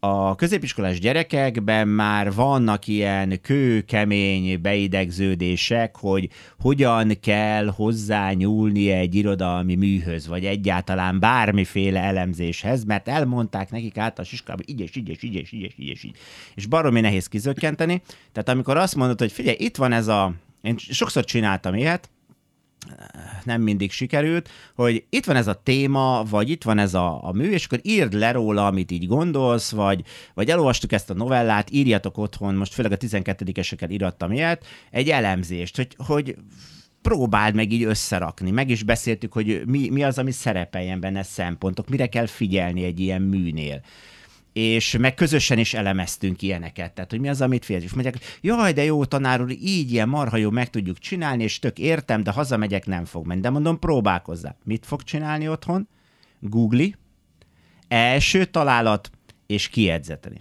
a középiskolás gyerekekben már vannak ilyen kőkemény beidegződések, hogy hogyan kell hozzányúlni egy irodalmi műhöz, vagy egyáltalán bármiféle elemzéshez, mert elmondták nekik általános iskolában, így és így és így és így és így és így. És baromi nehéz kizökkenteni. Tehát amikor azt mondod, hogy figyelj, itt van ez a... Én sokszor csináltam ilyet, nem mindig sikerült, hogy itt van ez a téma, vagy itt van ez a, a mű, és akkor írd le róla, amit így gondolsz, vagy, vagy elolvastuk ezt a novellát, írjatok otthon, most főleg a 12-eseket irattam ilyet, egy elemzést, hogy, hogy próbáld meg így összerakni. Meg is beszéltük, hogy mi, mi az, ami szerepeljen benne szempontok, mire kell figyelni egy ilyen műnél és meg közösen is elemeztünk ilyeneket. Tehát, hogy mi az, amit fél. És mondják, jaj, de jó tanár úr, így ilyen marha jó meg tudjuk csinálni, és tök értem, de hazamegyek, nem fog menni. De mondom, próbálkozzál. Mit fog csinálni otthon? Googli, első találat, és kiedzeteli.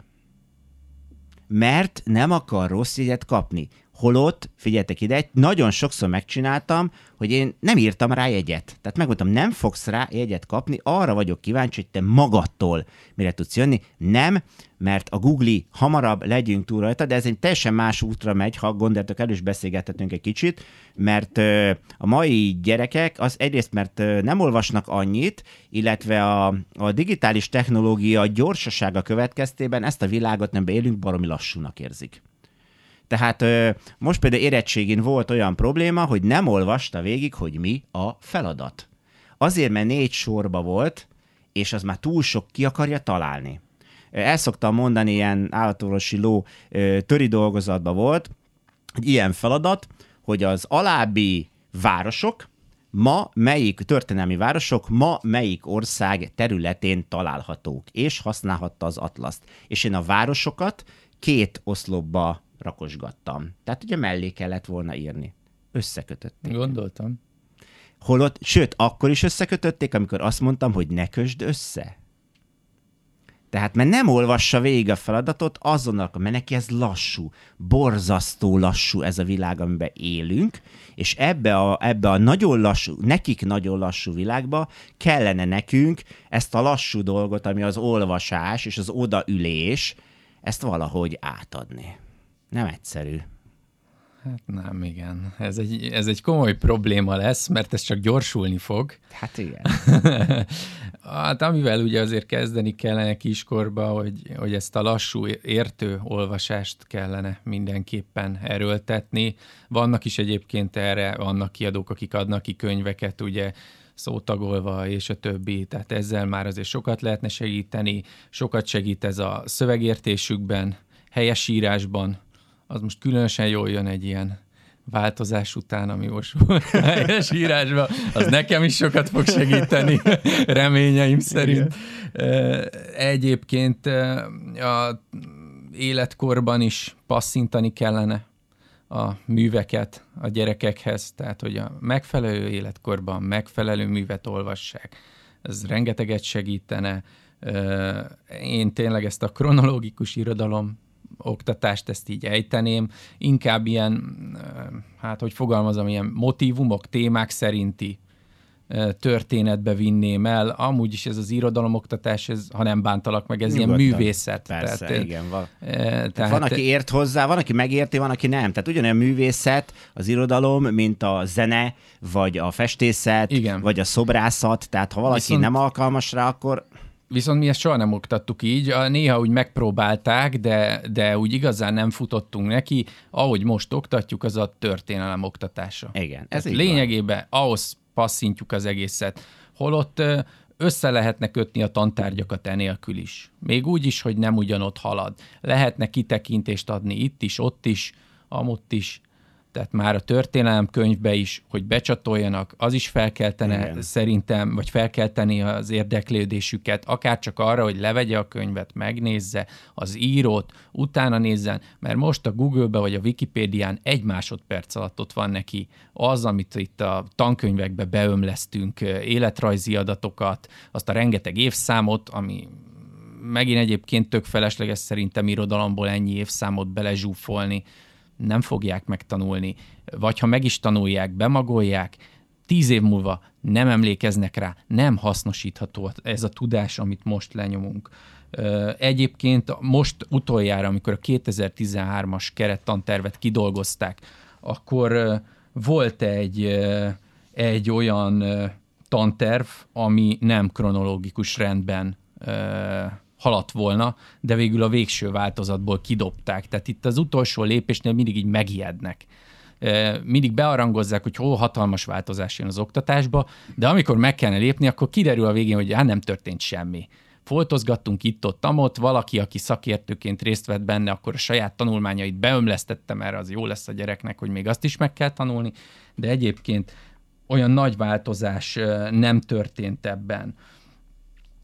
Mert nem akar rossz jegyet kapni. Holott, figyeljetek ide, nagyon sokszor megcsináltam, hogy én nem írtam rá jegyet. Tehát megmondtam, nem fogsz rá jegyet kapni, arra vagyok kíváncsi, hogy te magadtól mire tudsz jönni. Nem, mert a Google hamarabb legyünk túl rajta, de ez egy teljesen más útra megy, ha gondoltok, el is beszélgethetünk egy kicsit, mert a mai gyerekek az egyrészt, mert nem olvasnak annyit, illetve a, a digitális technológia gyorsasága következtében ezt a világot nem élünk, baromi lassúnak érzik. Tehát most például érettségén volt olyan probléma, hogy nem olvasta végig, hogy mi a feladat. Azért, mert négy sorba volt, és az már túl sok ki akarja találni. El szoktam mondani, ilyen állatorvosi ló töri dolgozatban volt, egy ilyen feladat, hogy az alábbi városok, ma melyik történelmi városok ma melyik ország területén találhatók, és használhatta az atlaszt. És én a városokat két oszlopba rakosgattam. Tehát ugye mellé kellett volna írni. Összekötötték. Gondoltam. Holott, sőt, akkor is összekötötték, amikor azt mondtam, hogy ne kösd össze. Tehát, mert nem olvassa végig a feladatot, azonnal, mert neki ez lassú, borzasztó lassú ez a világ, amiben élünk, és ebbe a, ebbe a nagyon lassú, nekik nagyon lassú világba kellene nekünk ezt a lassú dolgot, ami az olvasás és az odaülés, ezt valahogy átadni. Nem egyszerű. Hát nem, igen. Ez egy, ez egy komoly probléma lesz, mert ez csak gyorsulni fog. Hát igen. Hát amivel ugye azért kezdeni kellene kiskorba, hogy, hogy ezt a lassú értő olvasást kellene mindenképpen erőltetni. Vannak is egyébként erre, vannak kiadók, akik adnak ki könyveket, ugye szótagolva és a többi, tehát ezzel már azért sokat lehetne segíteni, sokat segít ez a szövegértésükben, helyesírásban, az most különösen jól jön egy ilyen változás után, ami most volt a helyes írásban, az nekem is sokat fog segíteni, reményeim szerint. Igen. Egyébként a életkorban is passzintani kellene a műveket a gyerekekhez, tehát hogy a megfelelő életkorban megfelelő művet olvassák. Ez rengeteget segítene. Én tényleg ezt a kronológikus irodalom oktatást ezt így ejteném, inkább ilyen, hát hogy fogalmazom, ilyen motivumok, témák szerinti történetbe vinném el. Amúgy is ez az irodalomoktatás, ez, ha nem bántalak meg, ez Nyugodtan. ilyen művészet. Persze, tehát, igen. Val- e, tehát, van, aki ért hozzá, van, aki megérti, van, aki nem. Tehát ugyanolyan művészet az irodalom, mint a zene, vagy a festészet, igen. vagy a szobrászat. Tehát ha valaki Viszont... nem alkalmas rá, akkor Viszont mi ezt soha nem oktattuk így, néha úgy megpróbálták, de, de úgy igazán nem futottunk neki. Ahogy most oktatjuk, az a történelem oktatása. Igen, ez így Lényegében van. ahhoz passzintjuk az egészet. Holott össze lehetne kötni a tantárgyakat enélkül is. Még úgy is, hogy nem ugyanott halad. Lehetne kitekintést adni itt is, ott is, amott is, tehát már a történelem könyvbe is, hogy becsatoljanak, az is felkeltene Igen. szerintem, vagy felkelteni az érdeklődésüket, akár csak arra, hogy levegye a könyvet, megnézze az írót, utána nézzen, mert most a Google-be vagy a Wikipédián egy másodperc alatt ott van neki az, amit itt a tankönyvekbe beömlesztünk, életrajzi adatokat, azt a rengeteg évszámot, ami megint egyébként tök felesleges szerintem irodalomból ennyi évszámot belezsúfolni, nem fogják megtanulni, vagy ha meg is tanulják, bemagolják, tíz év múlva nem emlékeznek rá, nem hasznosítható ez a tudás, amit most lenyomunk. Egyébként most utoljára, amikor a 2013-as kerettantervet kidolgozták, akkor volt egy, egy olyan tanterv, ami nem kronológikus rendben haladt volna, de végül a végső változatból kidobták. Tehát itt az utolsó lépésnél mindig így megijednek. Mindig bearangozzák, hogy hol hatalmas változás jön az oktatásba, de amikor meg kellene lépni, akkor kiderül a végén, hogy hát nem történt semmi. Foltozgattunk itt-ott, amott, valaki, aki szakértőként részt vett benne, akkor a saját tanulmányait beömlesztettem erre, az jó lesz a gyereknek, hogy még azt is meg kell tanulni, de egyébként olyan nagy változás nem történt ebben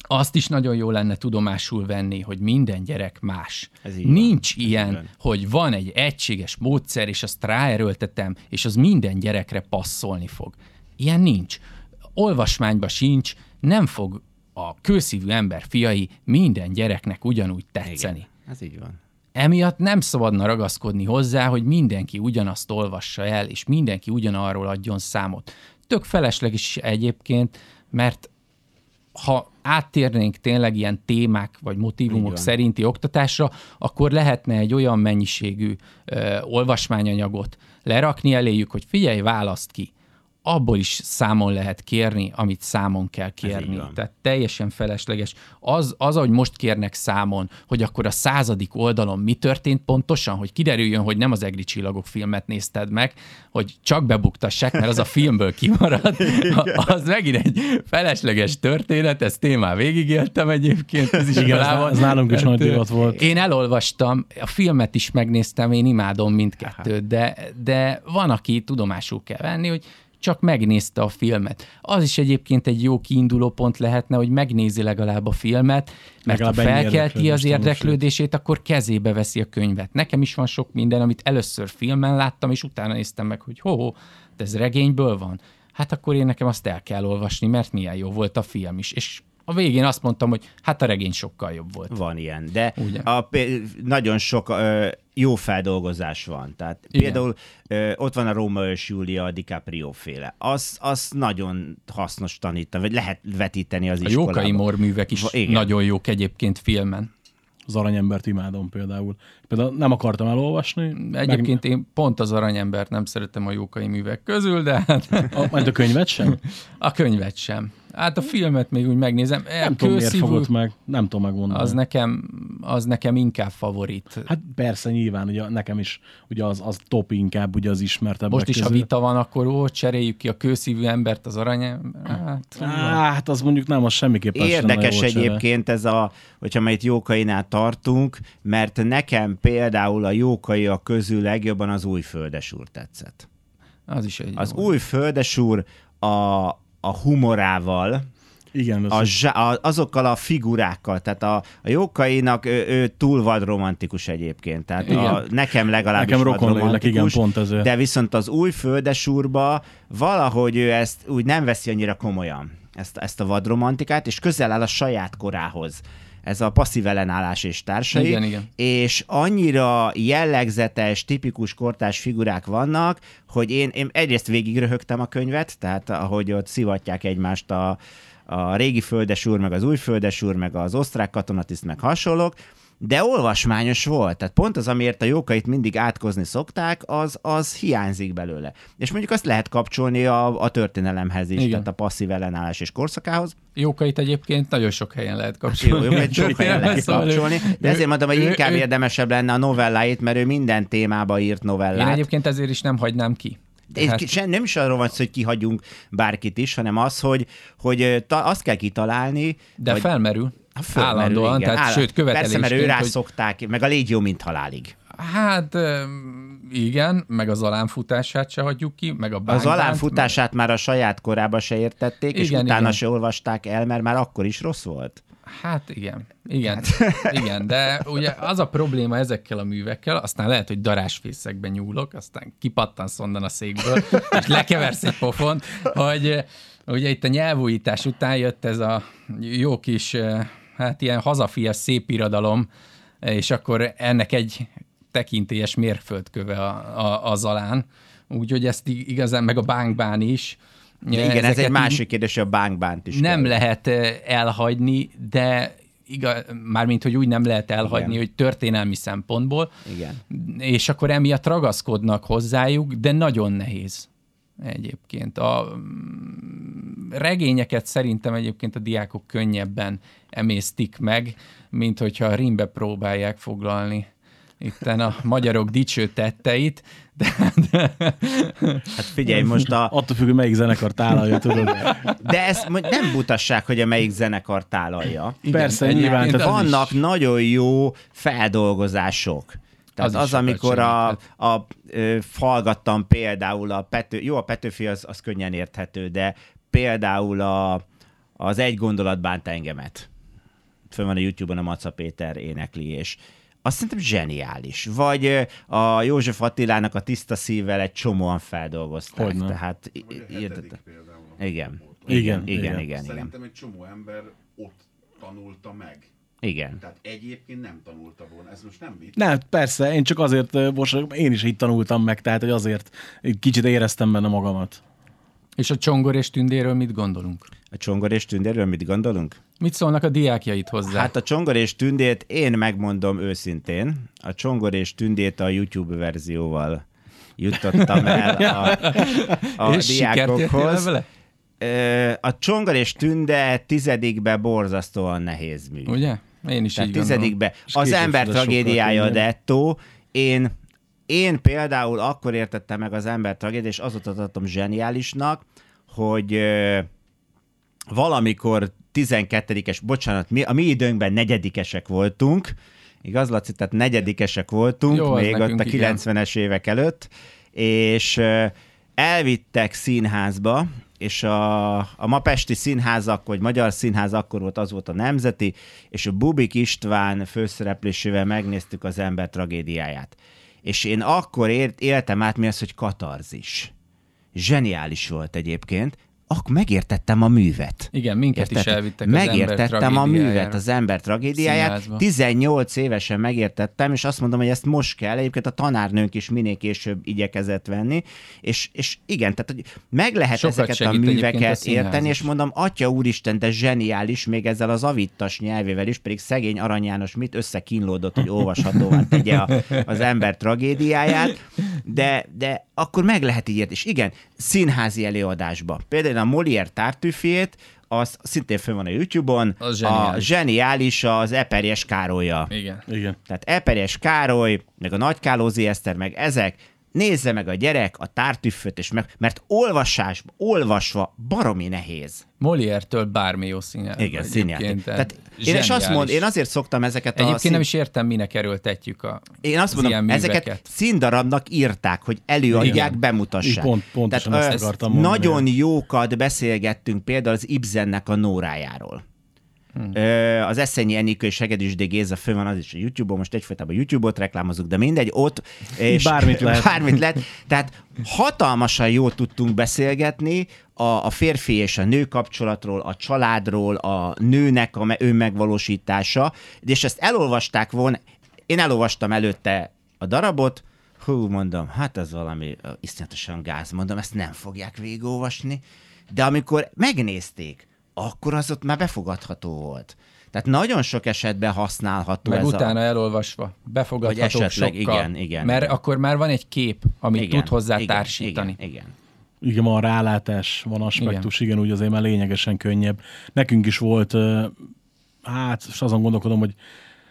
azt is nagyon jó lenne tudomásul venni, hogy minden gyerek más. Ez így van. Nincs így ilyen, van. hogy van egy egységes módszer, és azt ráerőltetem, és az minden gyerekre passzolni fog. Ilyen nincs. Olvasmányba sincs, nem fog a kőszívű ember fiai minden gyereknek ugyanúgy tetszeni. Igen, ez így van. Emiatt nem szabadna ragaszkodni hozzá, hogy mindenki ugyanazt olvassa el, és mindenki ugyanarról adjon számot. Tök felesleges is egyébként, mert ha áttérnénk tényleg ilyen témák vagy motivumok szerinti oktatásra, akkor lehetne egy olyan mennyiségű ö, olvasmányanyagot lerakni eléjük, hogy figyelj, választ ki. Abból is számon lehet kérni, amit számon kell kérni. Tehát teljesen felesleges. Az, az, ahogy most kérnek számon, hogy akkor a századik oldalon mi történt pontosan, hogy kiderüljön, hogy nem az Egri Csillagok filmet nézted meg, hogy csak bebuktassák, mert az a filmből kimarad, az megint egy felesleges történet, ezt témán végigéltem egyébként. Ez is Igen, ez, ez nálunk is nagy divat volt. Én elolvastam, a filmet is megnéztem, én imádom mindkettőt, de, de van, aki tudomásul kell venni, hogy csak megnézte a filmet. Az is egyébként egy jó kiinduló pont lehetne, hogy megnézi legalább a filmet, mert Legalább ha felkelti az érdeklődését, akkor kezébe veszi a könyvet. Nekem is van sok minden, amit először filmen láttam, és utána néztem meg, hogy ho, de ez regényből van. Hát akkor én nekem azt el kell olvasni, mert milyen jó volt a film is. És a végén azt mondtam, hogy hát a regény sokkal jobb volt. Van ilyen, de Ugye? a, nagyon sok ö, jó feldolgozás van. Tehát Igen. például ö, ott van a Róma és Júlia a DiCaprio féle. Az, az nagyon hasznos tanítani, vagy lehet vetíteni az A iskolában. Jókai Mor művek is igen. nagyon jók egyébként filmen. Az aranyembert imádom például. Például nem akartam elolvasni. Egyébként én pont az aranyembert nem szeretem a jókai művek közül, de hát Meg, a, majd a könyvet sem? a könyvet sem. Hát a filmet még úgy megnézem. Nem tudom, miért fogott meg. Nem tudom megmondani. az nekem, az nekem inkább favorit. Hát persze, nyilván, ugye nekem is ugye az, az top inkább ugye az ismertebb. Most is, ha vita van, akkor ó, cseréljük ki a kőszívű embert az aranyember. Hát, Hát az mondjuk nem, az semmiképpen sem Érdekes csere. egyébként ez a, hogyha már itt Jókainál tartunk, mert nekem például a Jókai közül legjobban az új földesúr tetszett. az is egy Az jó. új földesúr a, a humorával, Igen, a, zsá- a, azokkal a figurákkal, tehát a, a Jókainak ő, ő túl vad romantikus egyébként, tehát a, Igen. nekem legalábbis Nekem rokon lélek, igen, romantikus, pont ezért. De viszont az új földesúrba valahogy ő ezt úgy nem veszi annyira komolyan, ezt, ezt a vadromantikát, és közel áll a saját korához. Ez a passzív ellenállás és társai. Igen, igen. És annyira jellegzetes, tipikus kortás figurák vannak, hogy én, én egyrészt végig röhögtem a könyvet, tehát ahogy ott szivatják egymást a, a régi földesúr, meg az új földesúr, meg az osztrák katonatiszt, meg hasonlók, de olvasmányos volt. Tehát pont az, amiért a jókait mindig átkozni szokták, az, az hiányzik belőle. És mondjuk azt lehet kapcsolni a, a történelemhez is, Igen. tehát a passzív ellenállás és korszakához. Jókait egyébként nagyon sok helyen lehet Jó, kapcsolni. jó, mert sok helyen lehet Szóval kapcsolni, de ezért mondom, hogy inkább ő- érdemesebb lenne a novelláit, mert ő minden témába írt Én novellát. egyébként ezért is nem hagynám ki. De hát... Hát- sem, nem is arról van szó, hogy kihagyunk bárkit is, hanem az, hogy, hogy ta, azt kell kitalálni, De hogy felmerül. Ha fölmerül, állandóan, igen. tehát Áll- sőt Persze, mert ő követelésként, rá hogy szokták, meg a légy jó, mint halálig. Hát igen, meg az alánfutását se hagyjuk ki, meg a Az bánybánt, alánfutását már a saját korába se értették, és Igen, utána igen. se olvasták el, mert már akkor is rossz volt. Hát igen, igen, igen, de ugye az a probléma ezekkel a művekkel, aztán lehet, hogy darásfészekben nyúlok, aztán kipattansz onnan a székből, és lekeversz egy pofont, hogy ugye itt a nyelvújítás után jött ez a jó kis, hát ilyen hazafias szép irodalom, és akkor ennek egy tekintélyes mérföldköve a, a, a zalán, úgyhogy ezt ig- igazán, meg a bánkbán is. De igen, ez egy másik kérdés, a bánkbánt is nem kell. lehet eh, elhagyni, de igaz, mármint, hogy úgy nem lehet elhagyni, Igen. hogy történelmi szempontból, Igen. és akkor emiatt ragaszkodnak hozzájuk, de nagyon nehéz egyébként. A mm, regényeket szerintem egyébként a diákok könnyebben emésztik meg, mint hogyha a rímbe próbálják foglalni itten a magyarok dicső tetteit, de, de Hát figyelj, most a... Attól függ, hogy melyik zenekar tálalja, tudod. De ez nem butasság, hogy a melyik zenekar tálalja. Persze, egyébként nyilván. Tehát is. Vannak nagyon jó feldolgozások. Tehát Az az, amikor a, segíthet. a, ö, hallgattam például a Pető, jó, a Petőfi az, az könnyen érthető, de például a, az Egy gondolat bánt engemet. Föl van a YouTube-on a Maca Péter énekli, és azt szerintem zseniális. Vagy a József Attilának a tiszta szívvel egy csomóan feldolgozták. Hogyne. Tehát, a például. Igen. Igen, Igen, igen, igen. igen, igen. Szerintem egy csomó ember ott tanulta meg. Igen. Tehát egyébként nem tanulta volna. Ez most nem vicc. Nem, persze, én csak azért, most én is így tanultam meg, tehát hogy azért kicsit éreztem benne magamat. és a csongor és tündéről mit gondolunk? A csongor és tündérről mit gondolunk? Mit szólnak a diákjait hozzá? Hát a csongor és tündét én megmondom őszintén. A csongor és tündét a YouTube verzióval jutottam el a, a és diákokhoz. vele? A csongor és tünde tizedikbe borzasztóan nehéz mű. Ugye? Én is Tehát így tizedikbe. Az ember tragédiája a dettó. Én, én például akkor értettem meg az ember tragédiát, és azóta tartom zseniálisnak, hogy ö, valamikor 12-es, bocsánat, mi, a mi időnkben negyedikesek voltunk, igaz, Laci? Tehát negyedikesek voltunk, Jó, még ott a igen. 90-es évek előtt, és ö, elvittek színházba, és a, a Mapesti Színházak, vagy Magyar Színház akkor volt, az volt a nemzeti, és a Bubik István főszereplésével megnéztük az ember tragédiáját. És én akkor ért, éltem át mi az, hogy katarzis. Zseniális volt egyébként, akkor megértettem a művet. Igen, minket is Érted? elvittek az ember Megértettem a művet, az ember tragédiáját. Színházba. 18 évesen megértettem, és azt mondom, hogy ezt most kell. Egyébként a tanárnőnk is minél később igyekezett venni. És, és igen, tehát hogy meg lehet Sokat ezeket a a műveket színház érteni, is. és mondom, atya úristen, de zseniális, még ezzel az avittas nyelvével is, pedig szegény Arany János mit összekínlódott, hogy olvashatóvá tegye a, az ember tragédiáját, de, de akkor meg lehet így érteni. És igen, színházi előadásba. Például a Molière Tartüfét, az szintén fönn van a YouTube-on, Az a zseniális. zseniális az Eperjes Károlya. Igen. Igen. Tehát Eperjes Károly, meg a Nagykálózi Eszter, meg ezek, nézze meg a gyerek a tártüfföt, és meg, mert olvasásba, olvasva baromi nehéz. Molière-től bármi jó színjáték. Igen, színjáték. Tehát én, és azt mond, én azért szoktam ezeket a Egyébként szín... nem is értem, minek erőltetjük a Én azt az mondom, ilyen ezeket színdarabnak írták, hogy előadják, Igen. bemutassák. Pont- pontosan Tehát, ezt akartam mondani. Nagyon jókat beszélgettünk például az Ibzennek a Nórájáról. Hmm. Az Eszenyi Enikő és Hegedűs D. Géza fönn van az is a YouTube-on, most egyfolytában YouTube-ot reklámozunk, de mindegy, ott és Bármit lehet. Bármit lehet. Tehát hatalmasan jól tudtunk beszélgetni a, a férfi és a nő kapcsolatról, a családról, a nőnek a me- önmegvalósítása, és ezt elolvasták volna, én elolvastam előtte a darabot, hú, mondom, hát ez valami iszonyatosan gáz, mondom, ezt nem fogják végigolvasni, de amikor megnézték, akkor az ott már befogadható volt. Tehát nagyon sok esetben használható meg ez utána a... elolvasva befogadható esetleg, sokkal, igen, igen, mert igen. akkor már van egy kép, amit tud hozzá igen, társítani. Igen, igen. Igen, van rálátás, van aspektus, igen, igen úgy azért már lényegesen könnyebb. Nekünk is volt, hát és azon gondolkodom, hogy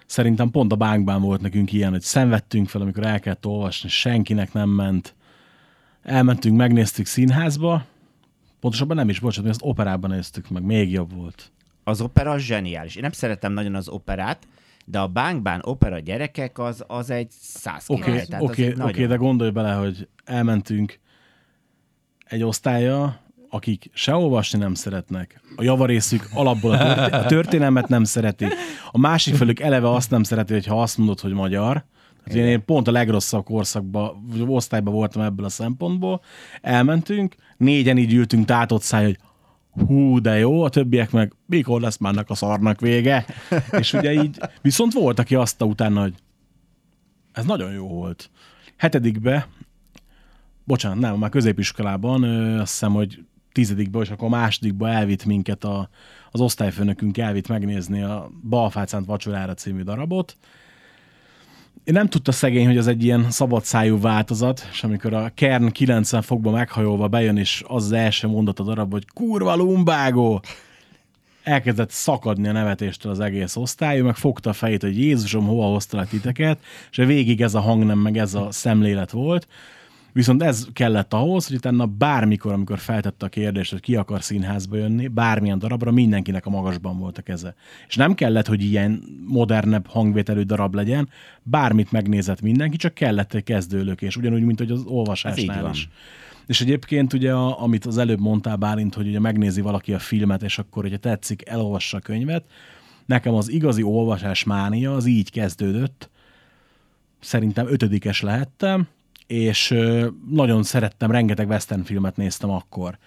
szerintem pont a bánkban volt nekünk ilyen, hogy szenvedtünk fel, amikor el kellett olvasni, senkinek nem ment. elmentünk, megnéztük színházba, pontosabban nem is, bocsánat, mi ezt operában néztük meg, még jobb volt. Az opera zseniális. Én nem szeretem nagyon az operát, de a Bánkbán opera gyerekek az, az egy száz Oké, oké, egy oké, de gondolj bele, hogy elmentünk egy osztálya, akik se olvasni nem szeretnek, a javarészük alapból a, történ- a történelmet nem szereti, a másik felük eleve azt nem szereti, hogyha azt mondod, hogy magyar, Hát én, én pont a legrosszabb korszakban, vagy osztályban voltam ebből a szempontból. Elmentünk, négyen így ültünk tátott száj, hogy hú, de jó, a többiek meg mikor lesz már a szarnak vége. És ugye így, viszont volt, aki azt utána, hogy ez nagyon jó volt. Hetedikbe, bocsánat, nem, már középiskolában, ö, azt hiszem, hogy tizedikbe, és akkor másodikba elvitt minket a, az osztályfőnökünk elvitt megnézni a Balfácánt vacsorára című darabot. Nem tudta szegény, hogy az egy ilyen szabadszájú változat, és amikor a Kern 90 fokba meghajolva bejön, és az az első mondat a darab, hogy kurva lumbágó, elkezdett szakadni a nevetéstől az egész osztály, meg fogta a fejét, hogy Jézusom, hova hoztalak titeket, és végig ez a hang nem, meg ez a szemlélet volt. Viszont ez kellett ahhoz, hogy utána bármikor, amikor feltette a kérdést, hogy ki akar színházba jönni, bármilyen darabra, mindenkinek a magasban volt a keze. És nem kellett, hogy ilyen modernebb hangvételű darab legyen, bármit megnézett mindenki, csak kellett egy kezdőlökés, ugyanúgy, mint hogy az olvasásnál is. És egyébként ugye, a, amit az előbb mondtál Bálint, hogy ugye megnézi valaki a filmet, és akkor, hogyha tetszik, elolvassa a könyvet. Nekem az igazi olvasás mánia az így kezdődött. Szerintem ötödikes lehettem, és nagyon szerettem, rengeteg western filmet néztem akkor.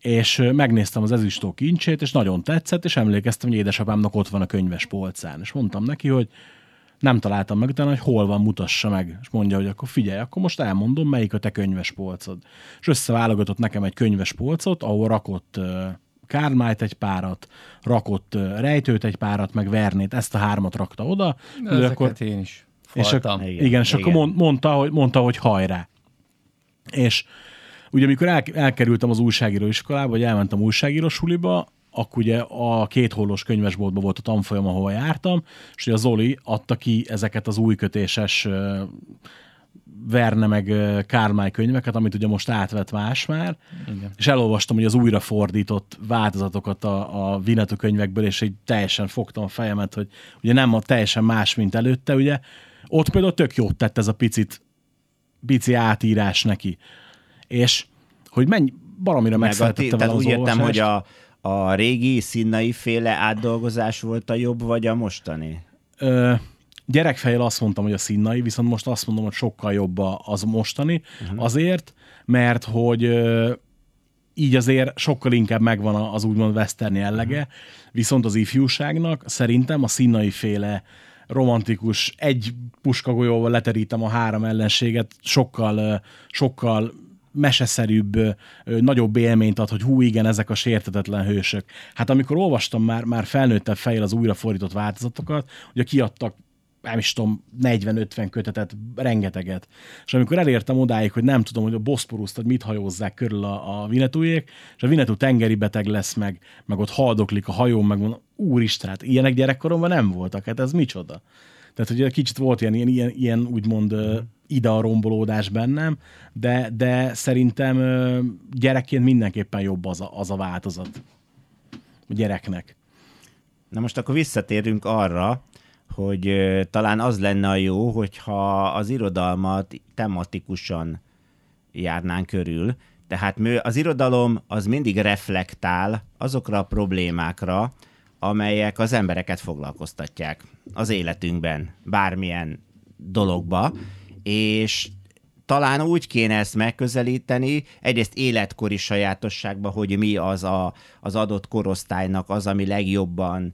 És megnéztem az ezüstó kincsét, és nagyon tetszett, és emlékeztem, hogy édesapámnak ott van a könyves polcán. És mondtam neki, hogy nem találtam meg utána, hogy hol van, mutassa meg. És mondja, hogy akkor figyelj, akkor most elmondom, melyik a te könyves polcod. És összeválogatott nekem egy könyves polcot, ahol rakott Kármájt egy párat, rakott Rejtőt egy párat, meg Vernét, ezt a hármat rakta oda. De ezeket akkor... én is és akkor, Igen, igen, és akkor igen. mond, mondta, hogy, mondta, hogy hajrá. És ugye amikor el, elkerültem az újságíró iskolába, vagy elmentem újságíró suliba, akkor ugye a két hollós könyvesboltban volt a tanfolyam, ahova jártam, és ugye a Zoli adta ki ezeket az új kötéses Verne meg Kármály könyveket, amit ugye most átvett más már, Igen. és elolvastam ugye az újrafordított változatokat a, a Vinetú könyvekből, és így teljesen fogtam a fejemet, hogy ugye nem a teljesen más, mint előtte, ugye. Ott például tök jót tett ez a picit, pici átírás neki. És hogy mennyi, baromira megszeretette vele az úgy értem, hogy a, a régi színai féle átdolgozás volt a jobb, vagy a mostani? Ö, gyerekfejjel azt mondtam, hogy a színai, viszont most azt mondom, hogy sokkal jobb a- az mostani, uh-huh. azért, mert hogy ö, így azért sokkal inkább megvan az úgymond western jellege, uh-huh. viszont az ifjúságnak szerintem a színai féle romantikus, egy puskagolyóval leterítem a három ellenséget, sokkal, sokkal meseszerűbb, nagyobb élményt ad, hogy hú, igen, ezek a sértetetlen hősök. Hát amikor olvastam már, már felnőttebb fejjel az újrafordított változatokat, ugye kiadtak nem is tudom, 40-50 kötetet, rengeteget. És amikor elértem odáig, hogy nem tudom, hogy a Boszporuszt, hogy mit hajózzák körül a, a Vinetújék, és a Vinetú tengeri beteg lesz meg, meg ott haldoklik a hajón, meg mondom, úristen, hát ilyenek gyerekkoromban nem voltak, hát ez micsoda. Tehát, hogy kicsit volt ilyen, ilyen, ilyen, ilyen úgymond uh, ide rombolódás bennem, de, de szerintem gyerekként mindenképpen jobb az a, az a változat a gyereknek. Na most akkor visszatérünk arra, hogy talán az lenne a jó, hogyha az irodalmat tematikusan járnánk körül. Tehát az irodalom az mindig reflektál azokra a problémákra, amelyek az embereket foglalkoztatják az életünkben, bármilyen dologba, és talán úgy kéne ezt megközelíteni, egyrészt életkori sajátosságban, hogy mi az a, az adott korosztálynak az, ami legjobban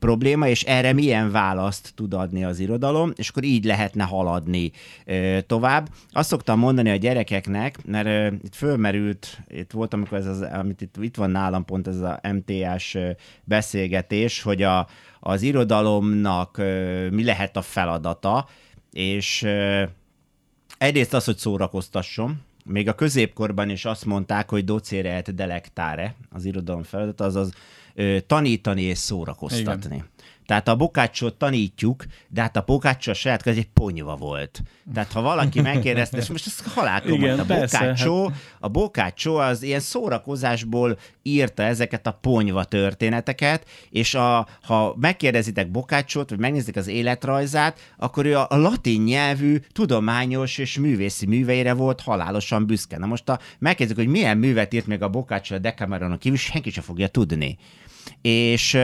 probléma, és erre milyen választ tud adni az irodalom, és akkor így lehetne haladni ö, tovább. Azt szoktam mondani a gyerekeknek, mert ö, itt fölmerült, itt volt, amikor ez az, amit itt, itt van nálam pont ez a MTS ö, beszélgetés, hogy a, az irodalomnak ö, mi lehet a feladata, és ö, egyrészt az, hogy szórakoztasson, még a középkorban is azt mondták, hogy docere et delectare, az irodalom feladata, azaz tanítani és szórakoztatni. Igen. Tehát a bokácsot tanítjuk, de hát a bokácsó a saját ez egy ponyva volt. Tehát ha valaki megkérdezte, és most ezt halálkom Igen, a persze, bokácsó, a bokácsó az ilyen szórakozásból írta ezeket a ponyva történeteket, és a, ha megkérdezitek bokácsot, vagy megnézitek az életrajzát, akkor ő a, a latin nyelvű tudományos és művészi műveire volt halálosan büszke. Na most a, megkérdezik, hogy milyen művet írt még a bokácsó a Decameronon kívül, senki sem fogja tudni. És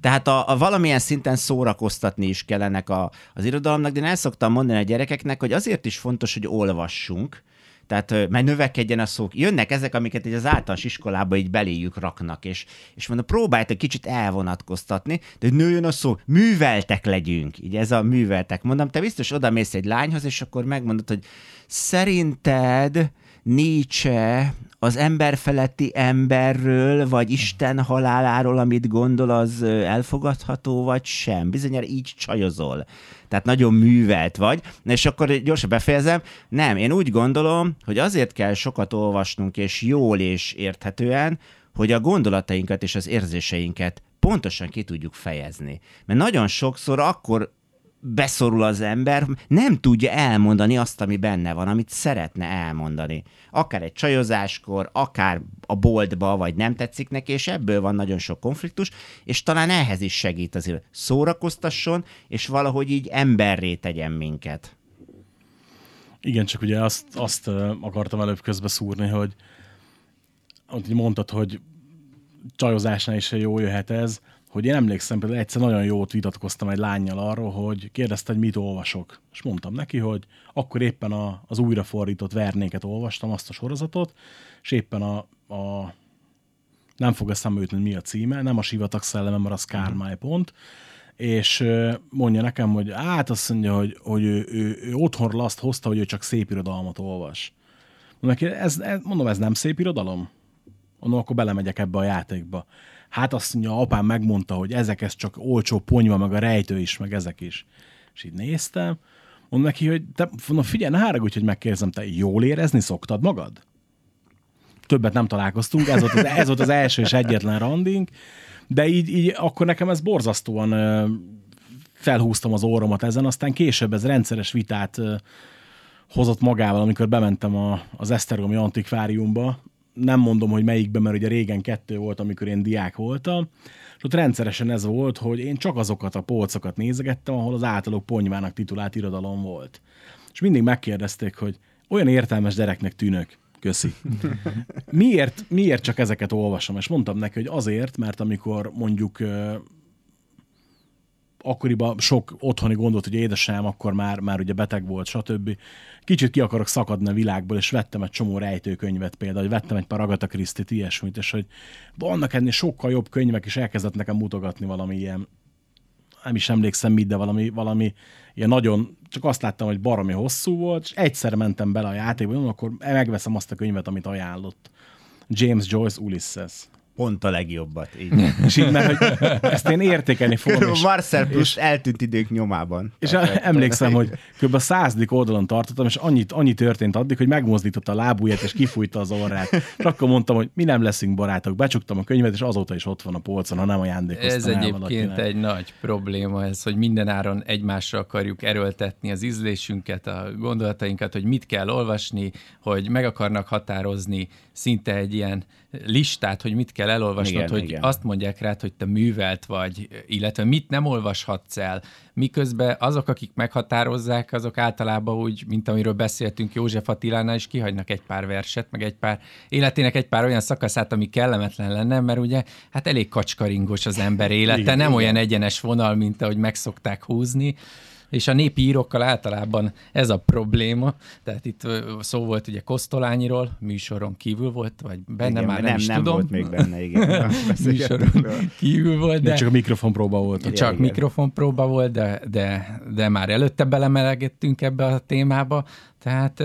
tehát a, a valamilyen szinten szórakoztatni is kellenek a, az irodalomnak, de én el szoktam mondani a gyerekeknek, hogy azért is fontos, hogy olvassunk, tehát mert növekedjen a szó. Jönnek ezek, amiket így az általános iskolába így beléjük raknak, és, és mondom, próbáljátok kicsit elvonatkoztatni, de hogy nőjön a szó, műveltek legyünk, így ez a műveltek. Mondom, te biztos oda mész egy lányhoz, és akkor megmondod, hogy szerinted Nietzsche az emberfeletti emberről, vagy Isten haláláról, amit gondol, az elfogadható, vagy sem. Bizonyára így csajozol. Tehát nagyon művelt vagy. És akkor gyorsan befejezem. Nem, én úgy gondolom, hogy azért kell sokat olvasnunk, és jól és érthetően, hogy a gondolatainkat és az érzéseinket pontosan ki tudjuk fejezni. Mert nagyon sokszor akkor beszorul az ember, nem tudja elmondani azt, ami benne van, amit szeretne elmondani. Akár egy csajozáskor, akár a boltba, vagy nem tetszik neki, és ebből van nagyon sok konfliktus, és talán ehhez is segít azért. Szórakoztasson, és valahogy így emberré tegyen minket. Igen, csak ugye azt, azt akartam előbb közbe szúrni, hogy így mondtad, hogy csajozásnál is jó jöhet ez, hogy én emlékszem, például egyszer nagyon jót vitatkoztam egy lányjal arról, hogy kérdezte, hogy mit olvasok. És mondtam neki, hogy akkor éppen a, az újrafordított vernéket olvastam, azt a sorozatot, és éppen a, a nem fog eszembe jutni, hogy mi a címe, nem a sivatag szelleme, mert az Kármály pont, és mondja nekem, hogy hát azt mondja, hogy, hogy ő, ő, ő otthonról azt hozta, hogy ő csak szép irodalmat olvas. Mondom, neki, ez, ez, mondom, ez nem szép irodalom? Mondom, akkor belemegyek ebbe a játékba. Hát azt mondja, apám megmondta, hogy ezek ez csak olcsó ponyva, meg a rejtő is, meg ezek is. És így néztem, mondom neki, hogy te, mondom, figyelj, ne haragudj, hogy megkérdezem, te jól érezni szoktad magad? Többet nem találkoztunk, ez volt az, ez volt az első és egyetlen randink, de így, így akkor nekem ez borzasztóan felhúztam az óromat ezen, aztán később ez rendszeres vitát hozott magával, amikor bementem a, az Esztergomi Antikváriumba, nem mondom, hogy melyikben, mert ugye régen kettő volt, amikor én diák voltam, és ott rendszeresen ez volt, hogy én csak azokat a polcokat nézegettem, ahol az általuk ponyvának titulált irodalom volt. És mindig megkérdezték, hogy olyan értelmes gyereknek tűnök. Köszi. Miért, miért csak ezeket olvasom? És mondtam neki, hogy azért, mert amikor mondjuk akkoriban sok otthoni gondot, hogy édesem akkor már, már ugye beteg volt, stb. Kicsit ki akarok szakadni a világból, és vettem egy csomó rejtőkönyvet például, hogy vettem egy pár Agatha Christie-t, ilyesmit, és hogy vannak ennél sokkal jobb könyvek, és elkezdett nekem mutogatni valami ilyen, nem is emlékszem mit, de valami, valami ilyen nagyon, csak azt láttam, hogy baromi hosszú volt, és egyszer mentem bele a játékba, akkor megveszem azt a könyvet, amit ajánlott. James Joyce Ulysses. Pont a legjobbat. Így. És így, mert hogy ezt én értékelni fogom. És, Marcel plusz eltűnt idők nyomában. és emlékszem, hogy kb. a századik oldalon tartottam, és annyit, annyi történt addig, hogy megmozdította a lábujját, és kifújta az orrát. És akkor mondtam, hogy mi nem leszünk barátok. Becsuktam a könyvet, és azóta is ott van a polcon, ha nem ajándékoztam Ez el egyébként egy nagy probléma, ez, hogy mindenáron egymásra akarjuk erőltetni az ízlésünket, a gondolatainkat, hogy mit kell olvasni, hogy meg akarnak határozni szinte egy ilyen listát, hogy mit kell elolvasnod, Igen, hogy igen. azt mondják rád, hogy te művelt vagy, illetve mit nem olvashatsz el. Miközben azok, akik meghatározzák, azok általában úgy, mint amiről beszéltünk József Attilánál is, kihagynak egy pár verset, meg egy pár életének egy pár olyan szakaszát, ami kellemetlen lenne, mert ugye hát elég kacskaringos az ember élete, Igen, nem igen. olyan egyenes vonal, mint ahogy megszokták húzni, és a népi írókkal általában ez a probléma. Tehát itt szó volt ugye Kosztolányiról, műsoron kívül volt, vagy benne Igen, már nem, nem, is nem tudom. volt még benne, igen. műsoron kívül volt, De de csak a mikrofonpróba volt. ott. csak igen. mikrofonpróba volt, de, de, de már előtte belemelegettünk ebbe a témába, tehát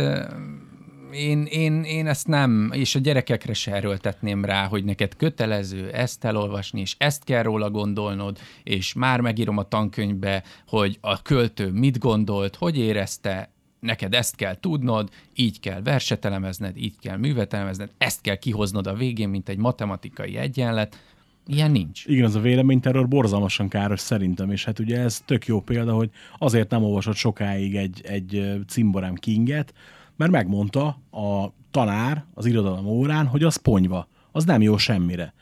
én, én, én ezt nem, és a gyerekekre se erőltetném rá, hogy neked kötelező ezt elolvasni, és ezt kell róla gondolnod, és már megírom a tankönyvbe, hogy a költő mit gondolt, hogy érezte, neked ezt kell tudnod, így kell verset elemezned, így kell művet elemezned, ezt kell kihoznod a végén, mint egy matematikai egyenlet, Ilyen nincs. Igen, az a véleményterror borzalmasan káros szerintem, és hát ugye ez tök jó példa, hogy azért nem olvasott sokáig egy, egy cimborám Kinget, mert megmondta a tanár az irodalom órán, hogy az ponyva, az nem jó semmire.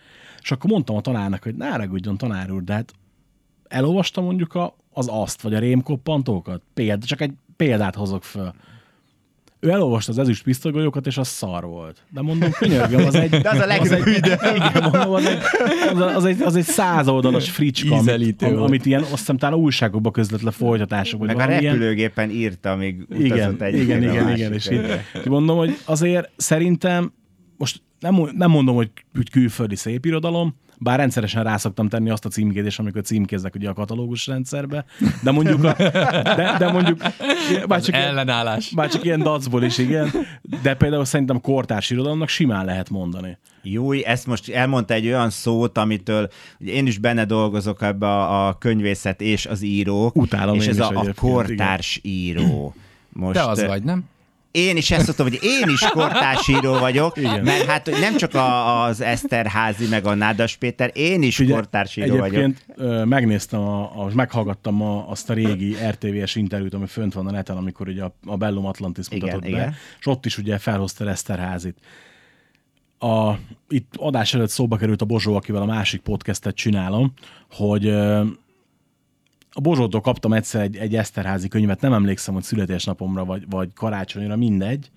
És akkor mondtam a tanárnak, hogy ne haragudjon tanár úr, de hát elolvasta mondjuk a, az azt, vagy a rémkoppantókat? Példa, csak egy példát hozok föl. Ő elolvasta az ezüst pisztolygolyókat, és az szar volt. De mondom, könyörgöm, az egy... De az a legjobb Igen, mondom, az egy, az, az, egy, az egy százoldalas fricska, amit, Ízelítő amit ilyen, azt hiszem talán újságokba közlett le folytatások, Meg a repülőgépen írta, amíg igen, utazott egy igen, igen, igen, és így, mondom, hogy azért szerintem, most nem, nem mondom, hogy külföldi szép irodalom, bár rendszeresen rá szoktam tenni azt a címkézést, amikor címkézek ugye a katalógus rendszerbe, de mondjuk, a, de, de mondjuk, bár csak, ilyen, Ellenállás. bár csak ilyen dacból is, igen, de például szerintem kortárs irodalomnak simán lehet mondani. Júj, ezt most elmondta egy olyan szót, amitől ugye én is benne dolgozok ebbe a, a könyvészet és az írók. Utálom és én ez is a, a kortárs író. Most, Te az vagy, nem? Én is ezt mondtam, hogy én is kortársíró vagyok, Igen. mert hát nem csak a, az Eszterházi, meg a Nádas Péter, én is Ugye, kortársíró vagyok. Egyébként ö, megnéztem, a, a, meghallgattam a, azt a régi RTVS interjút, ami fönt van a neten, amikor ugye a, a Bellum Atlantis Igen, mutatott igen. be, és ott is ugye felhozta Eszterházit. A, itt adás előtt szóba került a Bozsó, akivel a másik podcastet csinálom, hogy a Bozsótól kaptam egyszer egy, egy Eszterházi könyvet, nem emlékszem, hogy születésnapomra vagy, vagy karácsonyra, mindegy.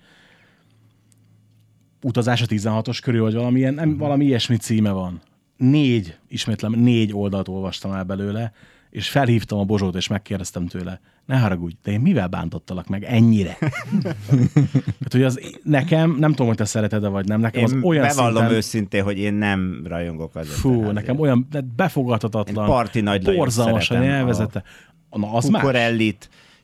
Utazás a 16-os körül, vagy valamilyen, nem, valami ilyesmi címe van. Négy, ismétlem, négy oldalt olvastam el belőle, és felhívtam a Bozsót, és megkérdeztem tőle, ne haragudj, de én mivel bántottalak meg ennyire? hát, hogy az nekem, nem tudom, hogy te szereted-e vagy nem, nekem Én az olyan bevallom szinten, őszintén, hogy én nem rajongok az Fú, nekem olyan befogadhatatlan, Parti Nagy Lajos borzalmas a szeretem, nyelvezete. Na, az más.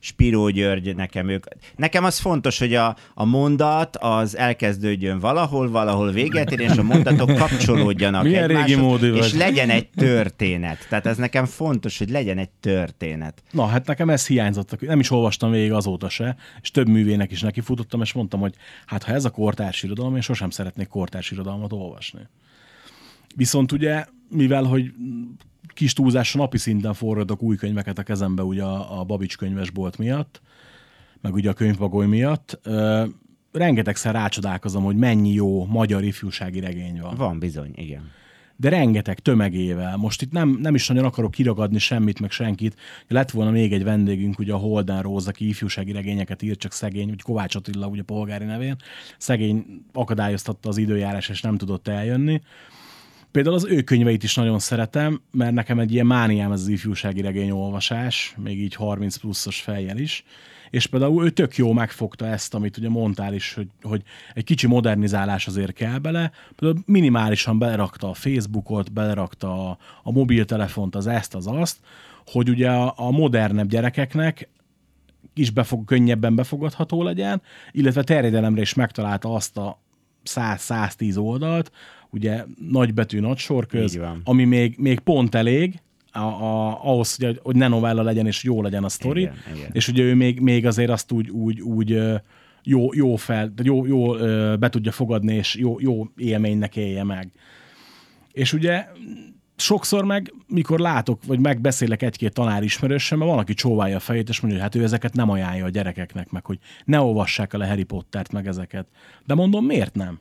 Spiró György, nekem ők. Nekem az fontos, hogy a, a mondat az elkezdődjön valahol, valahol véget ér, és a mondatok kapcsolódjanak Milyen régi módú és vagy. legyen egy történet. Tehát ez nekem fontos, hogy legyen egy történet. Na, hát nekem ez hiányzott. Nem is olvastam végig azóta se, és több művének is nekifutottam, és mondtam, hogy hát ha ez a kortárs irodalom, én sosem szeretnék kortárs irodalmat olvasni. Viszont ugye, mivel, hogy kis túlzásra napi szinten forradok új könyveket a kezembe ugye a, a Babics könyvesbolt miatt, meg ugye a könyvbagoly miatt, ö, rengetegszer rácsodálkozom, hogy mennyi jó magyar ifjúsági regény van Van bizony, igen. de rengeteg tömegével. Most itt nem, nem is nagyon akarok kiragadni semmit, meg senkit. Lett volna még egy vendégünk, ugye a Holden Róz, aki ifjúsági regényeket írt, csak szegény, úgy Kovács Attila, ugye polgári nevén. Szegény akadályoztatta az időjárás, és nem tudott eljönni. Például az ő könyveit is nagyon szeretem, mert nekem egy ilyen mániám ez az ifjúsági regény olvasás, még így 30 pluszos fejjel is. És például ő tök jó megfogta ezt, amit ugye mondtál is, hogy, hogy egy kicsi modernizálás azért kell bele. Például minimálisan belerakta a Facebookot, belerakta a, a mobiltelefont, az ezt, az azt, hogy ugye a, a modernebb gyerekeknek is befog, könnyebben befogadható legyen, illetve terjedelemre is megtalálta azt a 100-110 oldalt, ugye nagybetű, nagy sor köz, ami még, még pont elég, a, a, ahhoz, hogy, hogy ne novella legyen, és jó legyen a sztori. Igen, igen. És ugye ő még, még azért azt úgy, úgy, úgy jó, jó fel, jó, jó be tudja fogadni, és jó, jó élménynek élje meg. És ugye sokszor meg, mikor látok, vagy megbeszélek egy-két tanár ismerőssel, mert van, aki csóválja a fejét, és mondja, hogy hát ő ezeket nem ajánlja a gyerekeknek, meg hogy ne olvassák el a Harry Pottert, meg ezeket. De mondom, miért nem?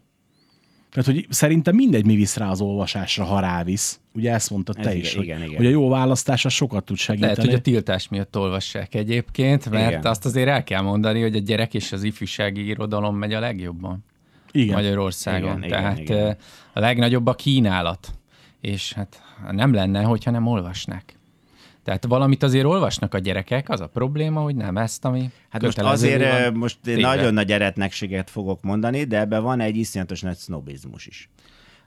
Tehát, hogy szerintem mindegy, mi visz rá az olvasásra, ha rávisz. Ugye ezt mondtad te Ez is, igen, hogy, igen, igen. hogy a jó választás az sokat tud segíteni. Lehet, hogy a tiltás miatt olvassák egyébként, mert Igen. azt azért el kell mondani, hogy a gyerek és az ifjúsági irodalom megy a legjobban Igen. Magyarországon. Igen, Tehát igen, igen. a legnagyobb a kínálat. És hát nem lenne, hogyha nem olvasnák. Tehát valamit azért olvasnak a gyerekek, az a probléma, hogy nem ezt, ami Hát most azért van ö, most téve. nagyon nagy eretnekséget fogok mondani, de ebben van egy iszonyatos nagy sznobizmus is.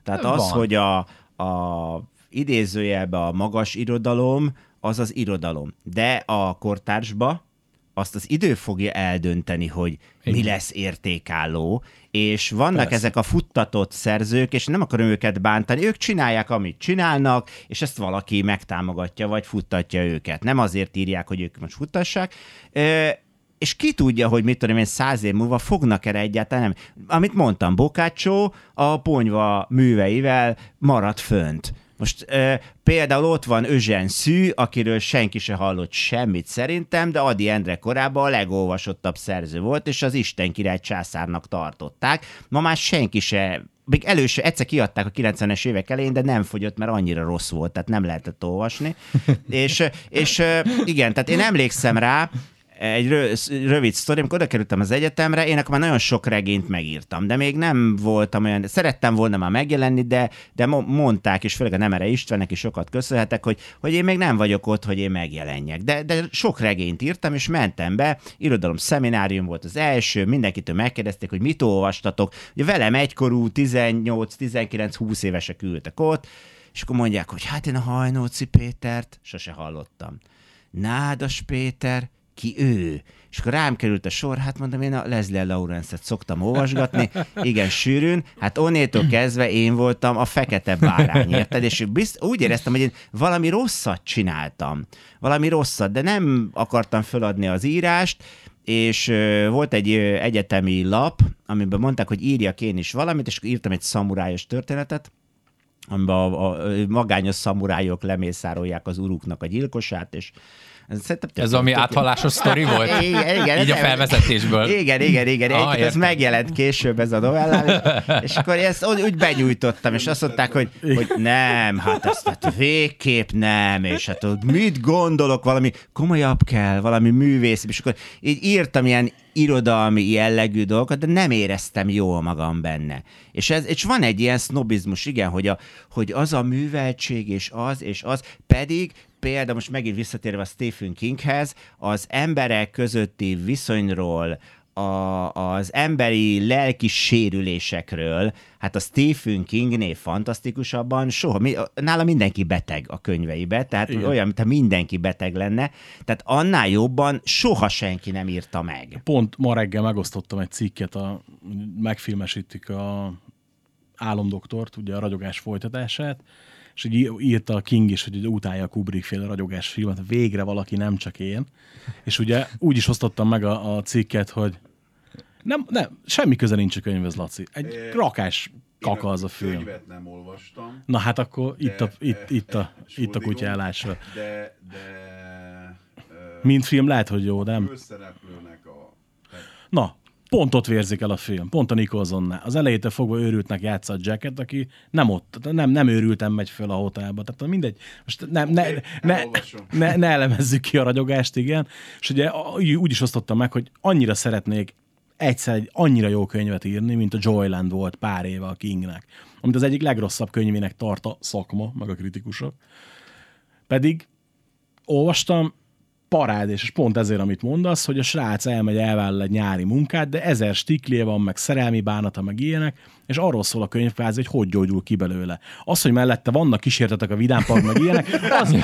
Tehát az, Van. hogy a, a idézőjelbe a magas irodalom, az az irodalom. De a kortársba azt az idő fogja eldönteni, hogy mi lesz értékálló, és vannak Persze. Ezek a futtatott szerzők, és nem akarom őket bántani, ők csinálják, amit csinálnak, és ezt valaki megtámogatja, vagy futtatja őket. Nem azért írják, hogy ők most futtassák, és ki tudja, hogy mit tudom én, száz év múlva fognak erre egyáltalán nem. Amit mondtam, Bokácsó a ponyva műveivel maradt fönt. Most e, például ott van Özsen Szű, akiről senki se hallott semmit szerintem, de Adi Endre korábban a legolvasottabb szerző volt, és az Isten király császárnak tartották. Ma már senki se még először egyszer kiadták a 90-es évek elején, de nem fogyott, mert annyira rossz volt, tehát nem lehetett olvasni. és, és igen, tehát én emlékszem rá, egy rövid sztori, amikor oda kerültem az egyetemre, én akkor már nagyon sok regényt megírtam, de még nem voltam olyan, szerettem volna már megjelenni, de, de mondták, és főleg a Nemere Istvánnek is sokat köszönhetek, hogy, hogy én még nem vagyok ott, hogy én megjelenjek. De, de sok regényt írtam, és mentem be, irodalom szeminárium volt az első, mindenkitől megkérdezték, hogy mit olvastatok. Ugye velem egykorú 18-19-20 évesek ültek ott, és akkor mondják, hogy hát én a Hajnóci Pétert sose hallottam. Nádas Péter, ki ő. És akkor rám került a sor, hát mondom, én a Leslie Lawrence-et szoktam olvasgatni, igen, sűrűn, hát onnétól kezdve én voltam a fekete bárány, érted? És bizt, úgy éreztem, hogy én valami rosszat csináltam, valami rosszat, de nem akartam föladni az írást, és volt egy egyetemi lap, amiben mondták, hogy írjak én is valamit, és írtam egy szamurájos történetet, amiben a, a magányos szamurájok lemészárolják az uruknak a gyilkosát, és Szerintem ez ami áthalásos sztori volt? Igen, igen. Így a felvezetésből. Igen, igen, igen. Ah, ez megjelent később ez a novellám, és akkor ezt úgy benyújtottam, és azt mondták, hogy, hogy nem, hát ezt hát végképp nem, és hát mit gondolok, valami komolyabb kell, valami művész, és akkor így írtam ilyen irodalmi jellegű dolgokat, de nem éreztem jól magam benne. És, ez, és van egy ilyen sznobizmus, igen, hogy, a, hogy az a műveltség, és az, és az, pedig példa, most megint visszatérve a Stephen Kinghez, az emberek közötti viszonyról, a, az emberi lelki sérülésekről, hát a Stephen Kingnél fantasztikusabban soha, mi, nála mindenki beteg a könyveibe, tehát Igen. olyan, mintha mindenki beteg lenne, tehát annál jobban soha senki nem írta meg. Pont ma reggel megosztottam egy cikket, a, megfilmesítik a álomdoktort, ugye a ragyogás folytatását, és így írta a King is, hogy utálja a Kubrick féle ragyogás filmet, végre valaki, nem csak én. És ugye úgy is osztottam meg a, a cikket, hogy nem, nem, semmi köze nincs a könyvhez, Laci. Egy é, rakás kaka az a film. Könyvet nem olvastam. Na hát akkor de, itt a, itt, itt a, itt a kutyálásra. De, de... Mint film lehet, hogy jó, nem? Főszereplőnek a... Na, pont ott vérzik el a film, pont a Nicholsonnál. Az elejétől fogva őrültnek játsza a Jacket, aki nem ott, nem, nem őrültem megy föl a hotelba. Tehát mindegy, most nem, ne, ne, ne, ne elemezzük ki a ragyogást, igen. És ugye úgy is osztottam meg, hogy annyira szeretnék egyszer egy annyira jó könyvet írni, mint a Joyland volt pár éve a Kingnek, amit az egyik legrosszabb könyvének tart a szakma, meg a kritikusok. Pedig olvastam, parád, és pont ezért, amit mondasz, hogy a srác elmegy, elvállal egy nyári munkát, de ezer stiklé van, meg szerelmi bánata, meg ilyenek, és arról szól a könyv hogy hogy gyógyul ki belőle. Az, hogy mellette vannak kísértetek a vidámpark, meg ilyenek, az,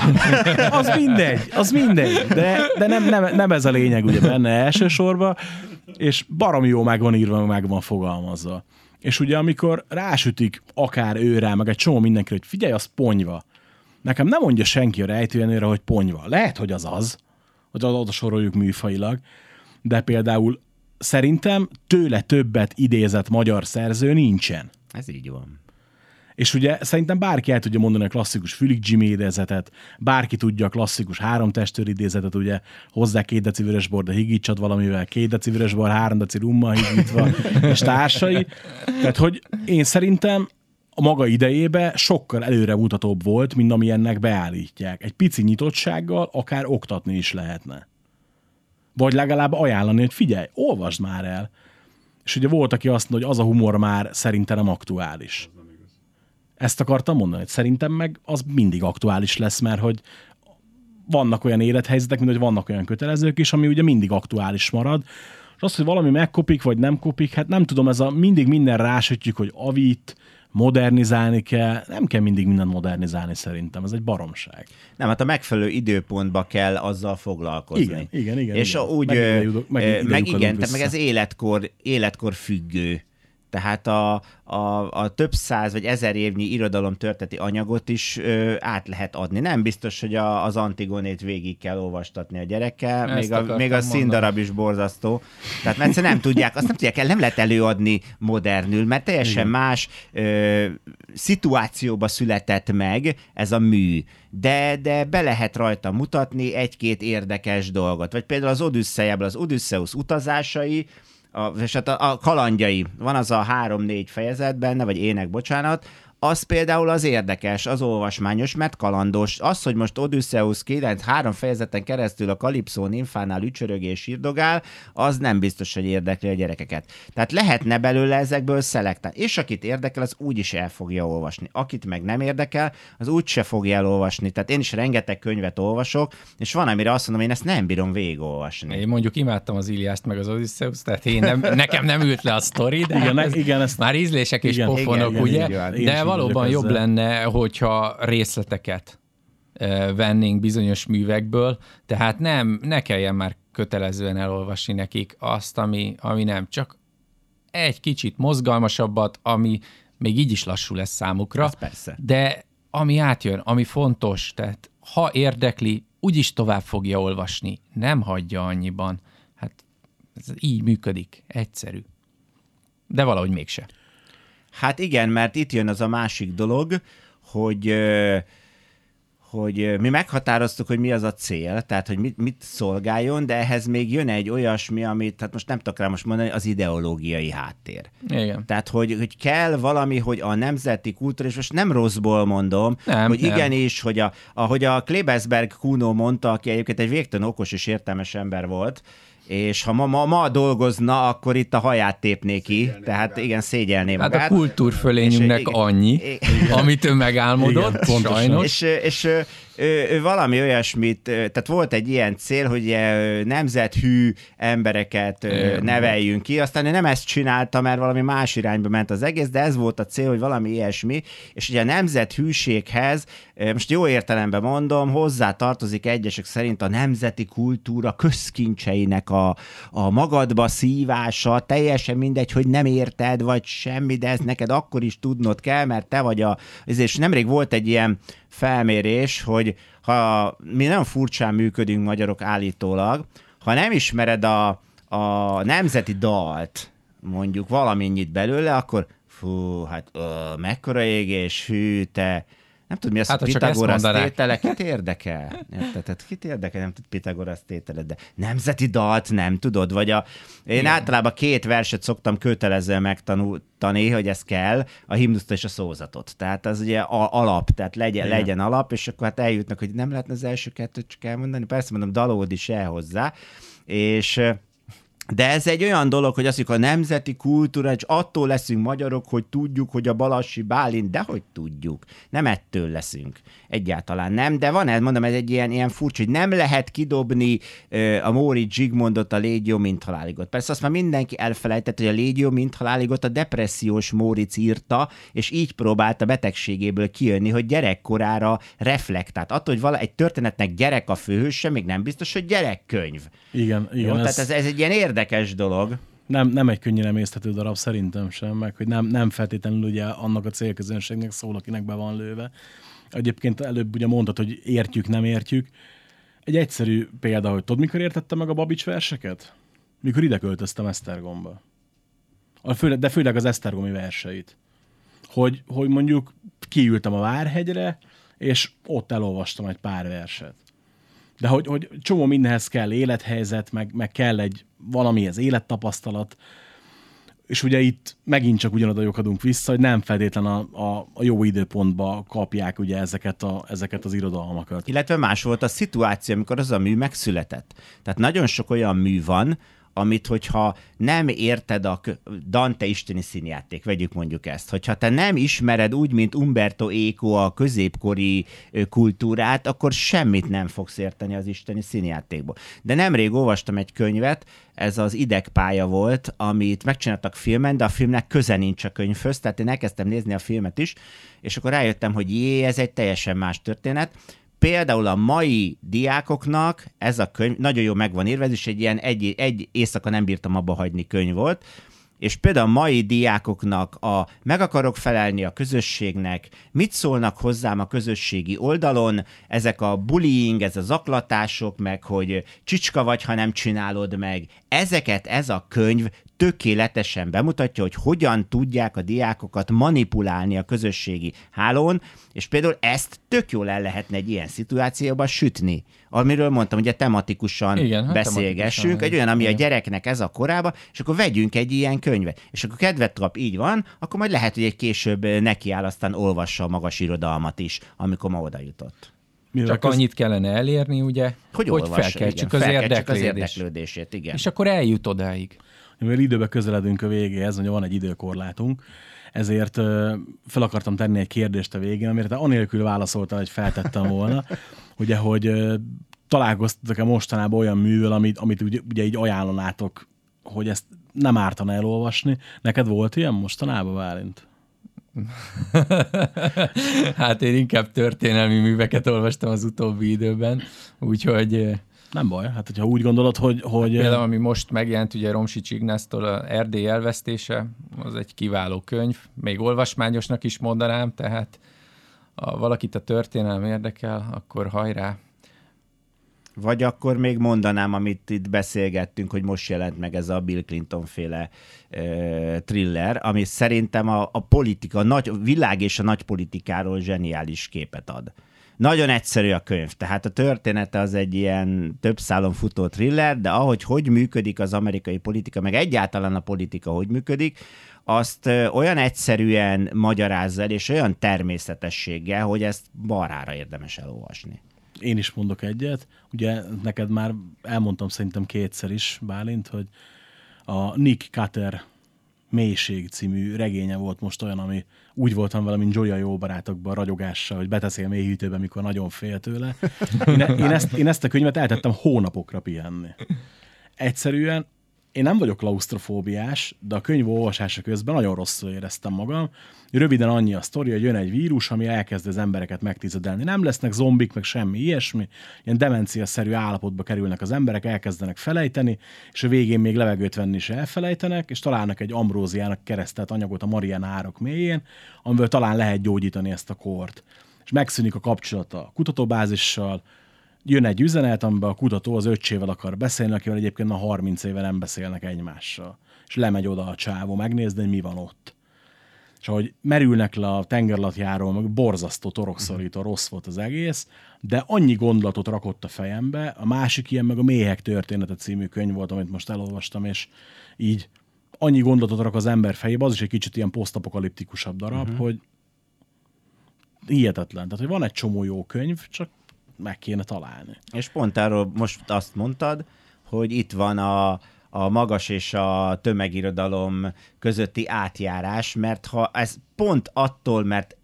az mindegy, az mindegy, de, de nem, nem, nem, ez a lényeg ugye benne elsősorban, és baromi jó meg van írva, meg van fogalmazva. És ugye amikor rásütik akár őre, meg egy csomó mindenki, hogy figyelj, az ponyva. Nekem nem mondja senki a rejtőjenőre, hogy ponyva. Lehet, hogy az az, hogy oda soroljuk műfailag, de például szerintem tőle többet idézett magyar szerző nincsen. Ez így van. És ugye szerintem bárki el tudja mondani a klasszikus Fülig Jimmy idézetet, bárki tudja a klasszikus három testőr idézetet, ugye hozzá két deci vörösbor, de higítsad valamivel, két deci vörösbor, három deci rumma higítva, és társai. Tehát, hogy én szerintem a maga idejébe sokkal előre mutatóbb volt, mint ami ennek beállítják. Egy pici nyitottsággal akár oktatni is lehetne. Vagy legalább ajánlani, hogy figyelj, olvasd már el. És ugye volt, aki azt mondja, hogy az a humor már szerintem nem aktuális. Ezt akartam mondani, hogy szerintem meg az mindig aktuális lesz, mert hogy vannak olyan élethelyzetek, mint hogy vannak olyan kötelezők is, ami ugye mindig aktuális marad. És az, hogy valami megkopik, vagy nem kopik, hát nem tudom, ez a mindig minden rásütjük, hogy avit, modernizálni kell, nem kell mindig mindent modernizálni szerintem, ez egy baromság. Nem, hát a megfelelő időpontba kell azzal foglalkozni. Igen, igen, igen. És igen. úgy, meg, meg, meg igen, tehát meg ez életkor, életkor függő. Tehát a, a, a több száz vagy ezer évnyi irodalom történeti anyagot is ö, át lehet adni. Nem biztos, hogy a, az Antigonét végig kell olvastatni a gyerekkel, Ezt még a, még a színdarab is borzasztó. Tehát mert nem tudják, azt nem tudják el, nem lehet előadni modernül, mert teljesen más ö, szituációba született meg ez a mű. De, de be lehet rajta mutatni egy-két érdekes dolgot. Vagy például az Odüsszeiából az Odysseus utazásai, a, és hát a, a kalandjai, van az a három-négy fejezet benne, vagy ének, bocsánat, az például az érdekes, az olvasmányos, mert kalandos. Az, hogy most Odysseus 9 három fejezeten keresztül a Kalipszó nymfánál ücsörög és sírdogál, az nem biztos, hogy érdekli a gyerekeket. Tehát lehetne belőle ezekből szelektálni. És akit érdekel, az úgy is el fogja olvasni. Akit meg nem érdekel, az úgy se fogja elolvasni. Tehát én is rengeteg könyvet olvasok, és van, amire azt mondom, én ezt nem bírom végigolvasni. Én mondjuk imádtam az Iliászt meg az Odysseus, tehát én nem, nekem nem ült le a sztori, de Igen, hát ez igen, ezt- már ízlések és igen, pofonok, igen, ugye? van. Is De így valóban jobb ezzel. lenne, hogyha részleteket eh, vennénk bizonyos művekből, tehát nem, ne kelljen már kötelezően elolvasni nekik azt, ami, ami nem, csak egy kicsit mozgalmasabbat, ami még így is lassú lesz számukra, Ez persze. de ami átjön, ami fontos, tehát ha érdekli, úgyis tovább fogja olvasni, nem hagyja annyiban. Hát ez így működik, egyszerű. De valahogy mégse. Hát igen, mert itt jön az a másik dolog, hogy hogy mi meghatároztuk, hogy mi az a cél, tehát hogy mit, mit szolgáljon, de ehhez még jön egy olyasmi, amit, hát most nem tudok rá most mondani, az ideológiai háttér. Igen. Tehát, hogy, hogy kell valami, hogy a nemzeti kultúra, és most nem rosszból mondom, Nem, hogy nem. igenis, hogy a, ahogy a Klebesberg Kuno mondta, aki egyébként egy végtelen okos és értelmes ember volt, és ha ma, ma, ma dolgozna, akkor itt a haját tépné ki, tehát igen, szégyelné Hát magát. a kultúrfölényünknek annyi, igen. amit ő megálmodott, Igen, pontosan. sajnos. És, és ő, ő, valami olyasmit, tehát volt egy ilyen cél, hogy nemzethű embereket Igen. neveljünk ki, aztán ő nem ezt csinálta, mert valami más irányba ment az egész, de ez volt a cél, hogy valami ilyesmi, és ugye a nemzethűséghez, most jó értelemben mondom, hozzá tartozik egyesek szerint a nemzeti kultúra közkincseinek a, a magadba szívása, teljesen mindegy, hogy nem érted, vagy semmi, de ezt neked akkor is tudnod kell, mert te vagy a... És nemrég volt egy ilyen felmérés, hogy ha mi nagyon furcsán működünk magyarok állítólag, ha nem ismered a, a nemzeti dalt, mondjuk valamennyit belőle, akkor fú, hát ö, mekkora égés, hű, te, nem tudom, mi az, Hát, ezt Pitagorasz mondanák. tétele, kit érdekel? Érted? Tehát kit érdekel, nem tud Pitagorasz tételed, de nemzeti dalt nem tudod, vagy a... Én Igen. általában két verset szoktam kötelezően megtanulni, hogy ez kell, a himnuszt és a szózatot. Tehát az ugye a, alap, tehát legyen, Igen. legyen alap, és akkor hát eljutnak, hogy nem lehetne az első kettőt csak elmondani. Persze mondom, dalód is el hozzá, és de ez egy olyan dolog, hogy azt mondjuk a nemzeti kultúra, és attól leszünk magyarok, hogy tudjuk, hogy a Balassi Bálint, de hogy tudjuk. Nem ettől leszünk. Egyáltalán nem, de van ez, mondom, ez egy ilyen, ilyen furcsa, hogy nem lehet kidobni ö, a Móricz Zsigmondot a Légyó mint haláligot. Persze azt már mindenki elfelejtett, hogy a Légyó mint haláligot a depressziós Móricz írta, és így próbált a betegségéből kijönni, hogy gyerekkorára reflektált. Attól, hogy vala, egy történetnek gyerek a főhőse, még nem biztos, hogy gyerekkönyv. Igen, igen. Jó, ez, tehát ez, ez egy ilyen érdekes dolog. nem, nem egy könnyen emészthető darab, szerintem sem, meg hogy nem, nem feltétlenül ugye annak a célközönségnek szól, akinek be van lőve. Egyébként előbb ugye mondtad, hogy értjük, nem értjük. Egy egyszerű példa, hogy tudod, mikor értettem meg a Babics verseket? Mikor ide költöztem Esztergomba. A főle, de főleg az Esztergomi verseit. Hogy, hogy mondjuk kiültem a Várhegyre, és ott elolvastam egy pár verset. De hogy, hogy csomó mindenhez kell élethelyzet, meg, meg kell egy valamihez élettapasztalat, és ugye itt megint csak ugyanoda lyukadunk vissza, hogy nem feltétlen a, a, a jó időpontba kapják ugye ezeket, a, ezeket az irodalmakat. Illetve más volt a szituáció, amikor az a mű megszületett. Tehát nagyon sok olyan mű van, amit, hogyha nem érted a Dante isteni színjáték, vegyük mondjuk ezt, hogyha te nem ismered úgy, mint Umberto Eco a középkori kultúrát, akkor semmit nem fogsz érteni az isteni színjátékból. De nemrég olvastam egy könyvet, ez az idegpálya volt, amit megcsináltak filmen, de a filmnek köze nincs a könyvhöz, tehát én elkezdtem nézni a filmet is, és akkor rájöttem, hogy jé, ez egy teljesen más történet, például a mai diákoknak ez a könyv nagyon jó meg van írva, ez is egy ilyen egy, egy éjszaka nem bírtam abba hagyni könyv volt, és például a mai diákoknak a meg akarok felelni a közösségnek, mit szólnak hozzám a közösségi oldalon, ezek a bullying, ez a zaklatások, meg hogy csicska vagy, ha nem csinálod meg, ezeket ez a könyv tökéletesen bemutatja, hogy hogyan tudják a diákokat manipulálni a közösségi hálón, és például ezt tök jól el lehetne egy ilyen szituációban sütni. Amiről mondtam, hogy tematikusan Igen, hát beszélgessünk, tematikusan, egy olyan, ami a igen. gyereknek ez a korába, és akkor vegyünk egy ilyen könyvet. És akkor kedvet kap, így van, akkor majd lehet, hogy egy később nekiáll, aztán olvassa a magas irodalmat is, amikor ma oda jutott. Mivel Csak köz- annyit kellene elérni, ugye, Hogy, hogy olvassa, felkeltsük igen, az, felkeltsük az érdeklődést. érdeklődését. Igen. És akkor eljut odáig. Mivel időbe közeledünk a végéhez, ugye van egy időkorlátunk, ezért fel akartam tenni egy kérdést a végén, amire te anélkül válaszoltál, hogy feltettem volna, ugye, hogy találkoztatok-e mostanában olyan művel, amit, amit ugye, ugye így ajánlanátok, hogy ezt nem ártana elolvasni. Neked volt ilyen mostanában, Válint? hát én inkább történelmi műveket olvastam az utóbbi időben, úgyhogy Nem baj, hát hogyha úgy gondolod, hogy... hogy például ami most megjelent, ugye Romsics Ignásztól a Erdély elvesztése, az egy kiváló könyv, még olvasmányosnak is mondanám, tehát ha valakit a történelem érdekel, akkor hajrá. Vagy akkor még mondanám, amit itt beszélgettünk, hogy most jelent meg ez a Bill Clinton féle uh, thriller, ami szerintem a, a politika, a nagy a világ és a nagy politikáról zseniális képet ad. Nagyon egyszerű a könyv, tehát a története az egy ilyen több szálon futó thriller, de ahogy hogy működik az amerikai politika, meg egyáltalán a politika hogy működik, azt olyan egyszerűen magyarázza el, és olyan természetességgel, hogy ezt barára érdemes elolvasni. én is mondok egyet. Ugye neked már elmondtam szerintem kétszer is, Bálint, hogy a Nick Cutter Mélység című regénye volt most olyan, ami úgy voltam vele, mint Joya jó barátokban ragyogással, hogy beteszi a mélyhűtőbe, mikor nagyon fél tőle. Én, én, ezt, én ezt a könyvet eltettem hónapokra pihenni. Egyszerűen én nem vagyok klaustrofóbiás, de a könyv olvasása közben nagyon rosszul éreztem magam. Röviden annyi a sztori, hogy jön egy vírus, ami elkezd az embereket megtizedelni. Nem lesznek zombik, meg semmi ilyesmi. Ilyen demencia-szerű állapotba kerülnek az emberek, elkezdenek felejteni, és a végén még levegőt venni is elfelejtenek, és találnak egy ambróziának keresztelt anyagot a Mariana árok mélyén, amivel talán lehet gyógyítani ezt a kort. És megszűnik a kapcsolat a kutatóbázissal, jön egy üzenet, amiben a kutató az öccsével akar beszélni, akivel egyébként a 30 éve nem beszélnek egymással. És lemegy oda a csávó megnézni, hogy mi van ott. És ahogy merülnek le a tengerlatjáról, meg borzasztó torokszorító rossz volt az egész, de annyi gondolatot rakott a fejembe, a másik ilyen meg a Méhek története című könyv volt, amit most elolvastam, és így annyi gondolatot rak az ember fejébe, az is egy kicsit ilyen posztapokaliptikusabb darab, uh-huh. hogy hihetetlen. Tehát, hogy van egy csomó jó könyv, csak meg kéne találni. És pont erről most azt mondtad, hogy itt van a, a magas és a tömegirodalom közötti átjárás, mert ha ez pont attól, mert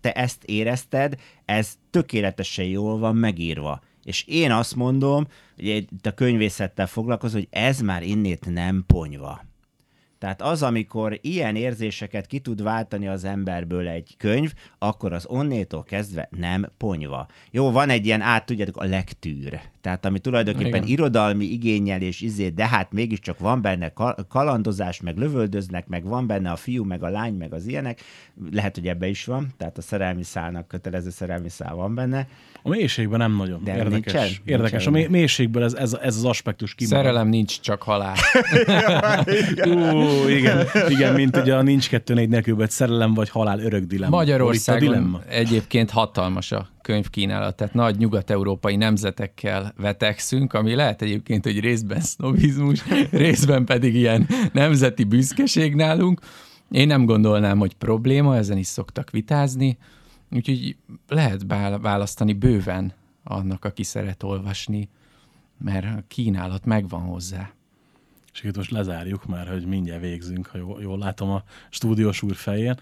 te ezt érezted, ez tökéletesen jól van megírva. És én azt mondom, hogy itt a könyvészettel foglalkozom, hogy ez már innét nem ponyva. Tehát az, amikor ilyen érzéseket ki tud váltani az emberből egy könyv, akkor az onnétól kezdve nem ponyva. Jó, van egy ilyen át, tudjátok, a lektűr. Tehát ami tulajdonképpen Igen. Irodalmi igényel és izé, de hát mégiscsak van benne ka- kalandozás, meg lövöldöznek, meg van benne a fiú, meg a lány, meg az ilyenek. Lehet, hogy ebbe is van, tehát a szerelmi szálnak kötelező szerelmi szál van benne. A mélységben nem nagyon. De érdekes. nincsen? érdekes. A Nincsen. mély- mélységből ez, ez, ez az aspektus kimarad. Szerelem nincs, csak halál. Igen, igen, mint ugye a nincs kettő négy nélkül, vagy szerelem vagy halál örök dilemma. Magyarországon dilemma? egyébként hatalmas a könyvkínálat, tehát nagy nyugat-európai nemzetekkel vetekszünk, ami lehet egyébként, hogy részben sznobizmus, részben pedig ilyen nemzeti büszkeség nálunk. Én nem gondolnám, hogy probléma, ezen is szoktak vitázni, úgyhogy lehet választani bőven annak, aki szeret olvasni, mert a kínálat megvan hozzá. És itt most lezárjuk már, hogy mindjárt végzünk, ha jól, jól látom a stúdiós úr fején.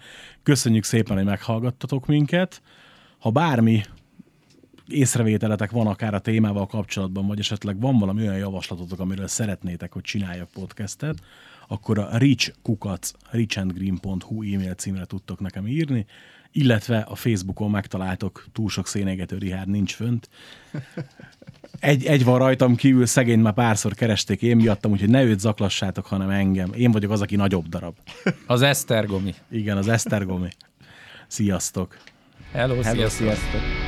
Köszönjük szépen, hogy meghallgattatok minket. Ha bármi észrevételetek van akár a témával kapcsolatban, vagy esetleg van valami olyan javaslatotok, amiről szeretnétek, hogy csináljak podcastet, akkor a richkukac richandgreen.hu e-mail címre tudtok nekem írni, illetve a Facebookon megtaláltok túl sok szénégető Rihárd nincs fönt. Egy, egy van rajtam kívül, szegény már párszor keresték én miattam, úgyhogy ne őt zaklassátok, hanem engem. Én vagyok az, aki nagyobb darab. Az Esztergomi. Igen, az Esztergomi. Sziasztok! Hello, Hello, sziasztok. sziasztok!